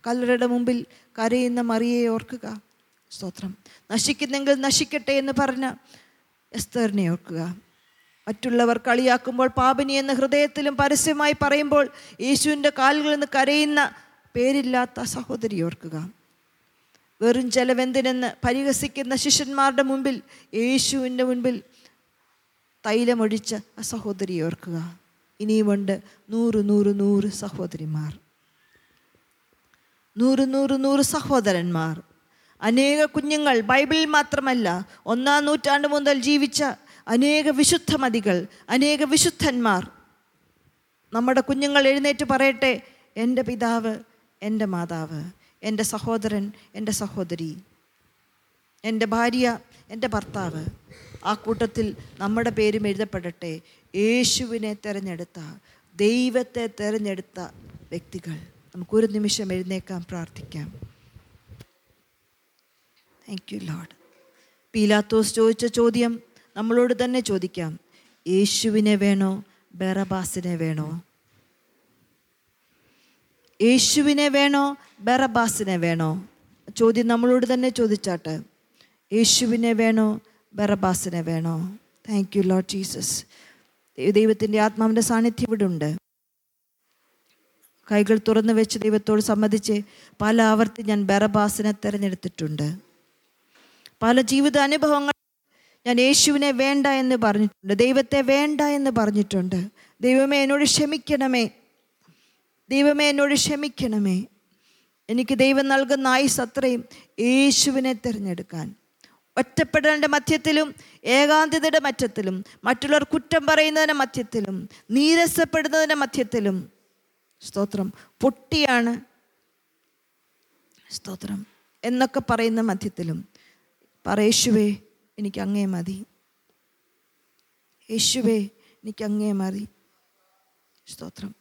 കല്ലറയുടെ മുമ്പിൽ കരയുന്ന മറിയെ ഓർക്കുക. സ്തോത്രം. നശിക്കുന്നെങ്കിൽ നശിക്കട്ടെ എന്ന് പറഞ്ഞ എസ്തറിനെ ഓർക്കുക. മറ്റുള്ളവർ കളിയാക്കുമ്പോൾ പാപിനി എന്ന ഹൃദയത്തിലും പരസ്യമായി പറയുമ്പോൾ യേശുവിന്റെ കാലുകളിൽ നിന്ന് കരയുന്ന പേരില്ലാത്ത സഹോദരി ഓർക്കുക. വെറും ചെലവെന്തിനെന്ന് പരിഹസിക്കുന്ന ശിഷ്യന്മാരുടെ മുമ്പിൽ യേശുവിന്റെ മുൻപിൽ തൈലമൊഴിച്ച ആ സഹോദരി ഓർക്കുക. ഇനിയുമുണ്ട് നൂറ് നൂറ് നൂറ് സഹോദരിമാർ. നൂറ് നൂറ് നൂറ് സഹോദരന്മാർ. അനേക കുഞ്ഞുങ്ങൾ ബൈബിളിൽ മാത്രമല്ല ഒന്നാം നൂറ്റാണ്ട് മുതൽ ജീവിച്ച അനേക വിശുദ്ധമതികൾ അനേക വിശുദ്ധന്മാർ. നമ്മുടെ കുഞ്ഞുങ്ങൾ എഴുന്നേറ്റ് പറയട്ടെ എന്റെ പിതാവ് എന്റെ മാതാവ് എന്റെ സഹോദരൻ എന്റെ സഹോദരി എന്റെ ഭാര്യ എന്റെ ഭർത്താവ് ആ കൂട്ടത്തിൽ നമ്മുടെ പേരും എഴുതപ്പെടട്ടെ. യേശുവിനെ തിരഞ്ഞെടുത്ത ദൈവത്തെ തിരഞ്ഞെടുത്ത വ്യക്തികൾ. നമുക്കൊരു നിമിഷം എഴുന്നേക്കാൻ പ്രാർത്ഥിക്കാം. താങ്ക് യു ലോഡ് പീലാത്തോസ് ചോദിച്ച ചോദ്യം നമ്മളോട് തന്നെ ചോദിക്കാം. യേശുവിനെ വേണോ? ബെറബാസിനെ വേണോ? യേശുവിനെ വേണോ? ബെറബാസിനെ വേണോ? ചോദ്യം നമ്മളോട് തന്നെ ചോദിച്ചാട്ട്. യേശുവിനെ വേണോ? ബെറബാസിനെ വേണോ? താങ്ക് യു ലോഡ് ജീസസ് ദൈവത്തിന്റെ ആത്മാവിന്റെ സാന്നിധ്യം ഇവിടെ ഉണ്ട്. കൈകൾ തുറന്നു വെച്ച് ദൈവത്തോട് സമ്മതിച്ച് പല ആവർത്തി ഞാൻ ബെറബാസിനെ തിരഞ്ഞെടുത്തിട്ടുണ്ട്. പല ജീവിത അനുഭവങ്ങൾ ഞാൻ യേശുവിനെ വേണ്ട എന്ന് പറഞ്ഞിട്ടുണ്ട്. ദൈവത്തെ വേണ്ട എന്ന് പറഞ്ഞിട്ടുണ്ട്. ദൈവമേ എന്നോട് ക്ഷമിക്കണമേ. ദൈവമേ എന്നോട് ക്ഷമിക്കണമേ. എനിക്ക് ദൈവം നൽകുന്ന ആയുസ് അത്രയും യേശുവിനെ തിരഞ്ഞെടുക്കാൻ. ഒറ്റപ്പെടേണ്ട മധ്യത്തിലും ഏകാന്തതയുടെ മധ്യത്തിലും മറ്റുള്ളവർ കുറ്റം പറയുന്നതിന്റെ മധ്യത്തിലും നീരസപ്പെടുന്നതിന്റെ മധ്യത്തിലും. സ്തോത്രം. പൊട്ടിയാണ് സ്തോത്രം എന്നൊക്കെ പറയുന്ന മധ്യത്തിലും. പറ എനിക്കങ്ങേ മതി. യേശുവേ എനിക്ക് അങ്ങേ മതി. സ്തോത്രം.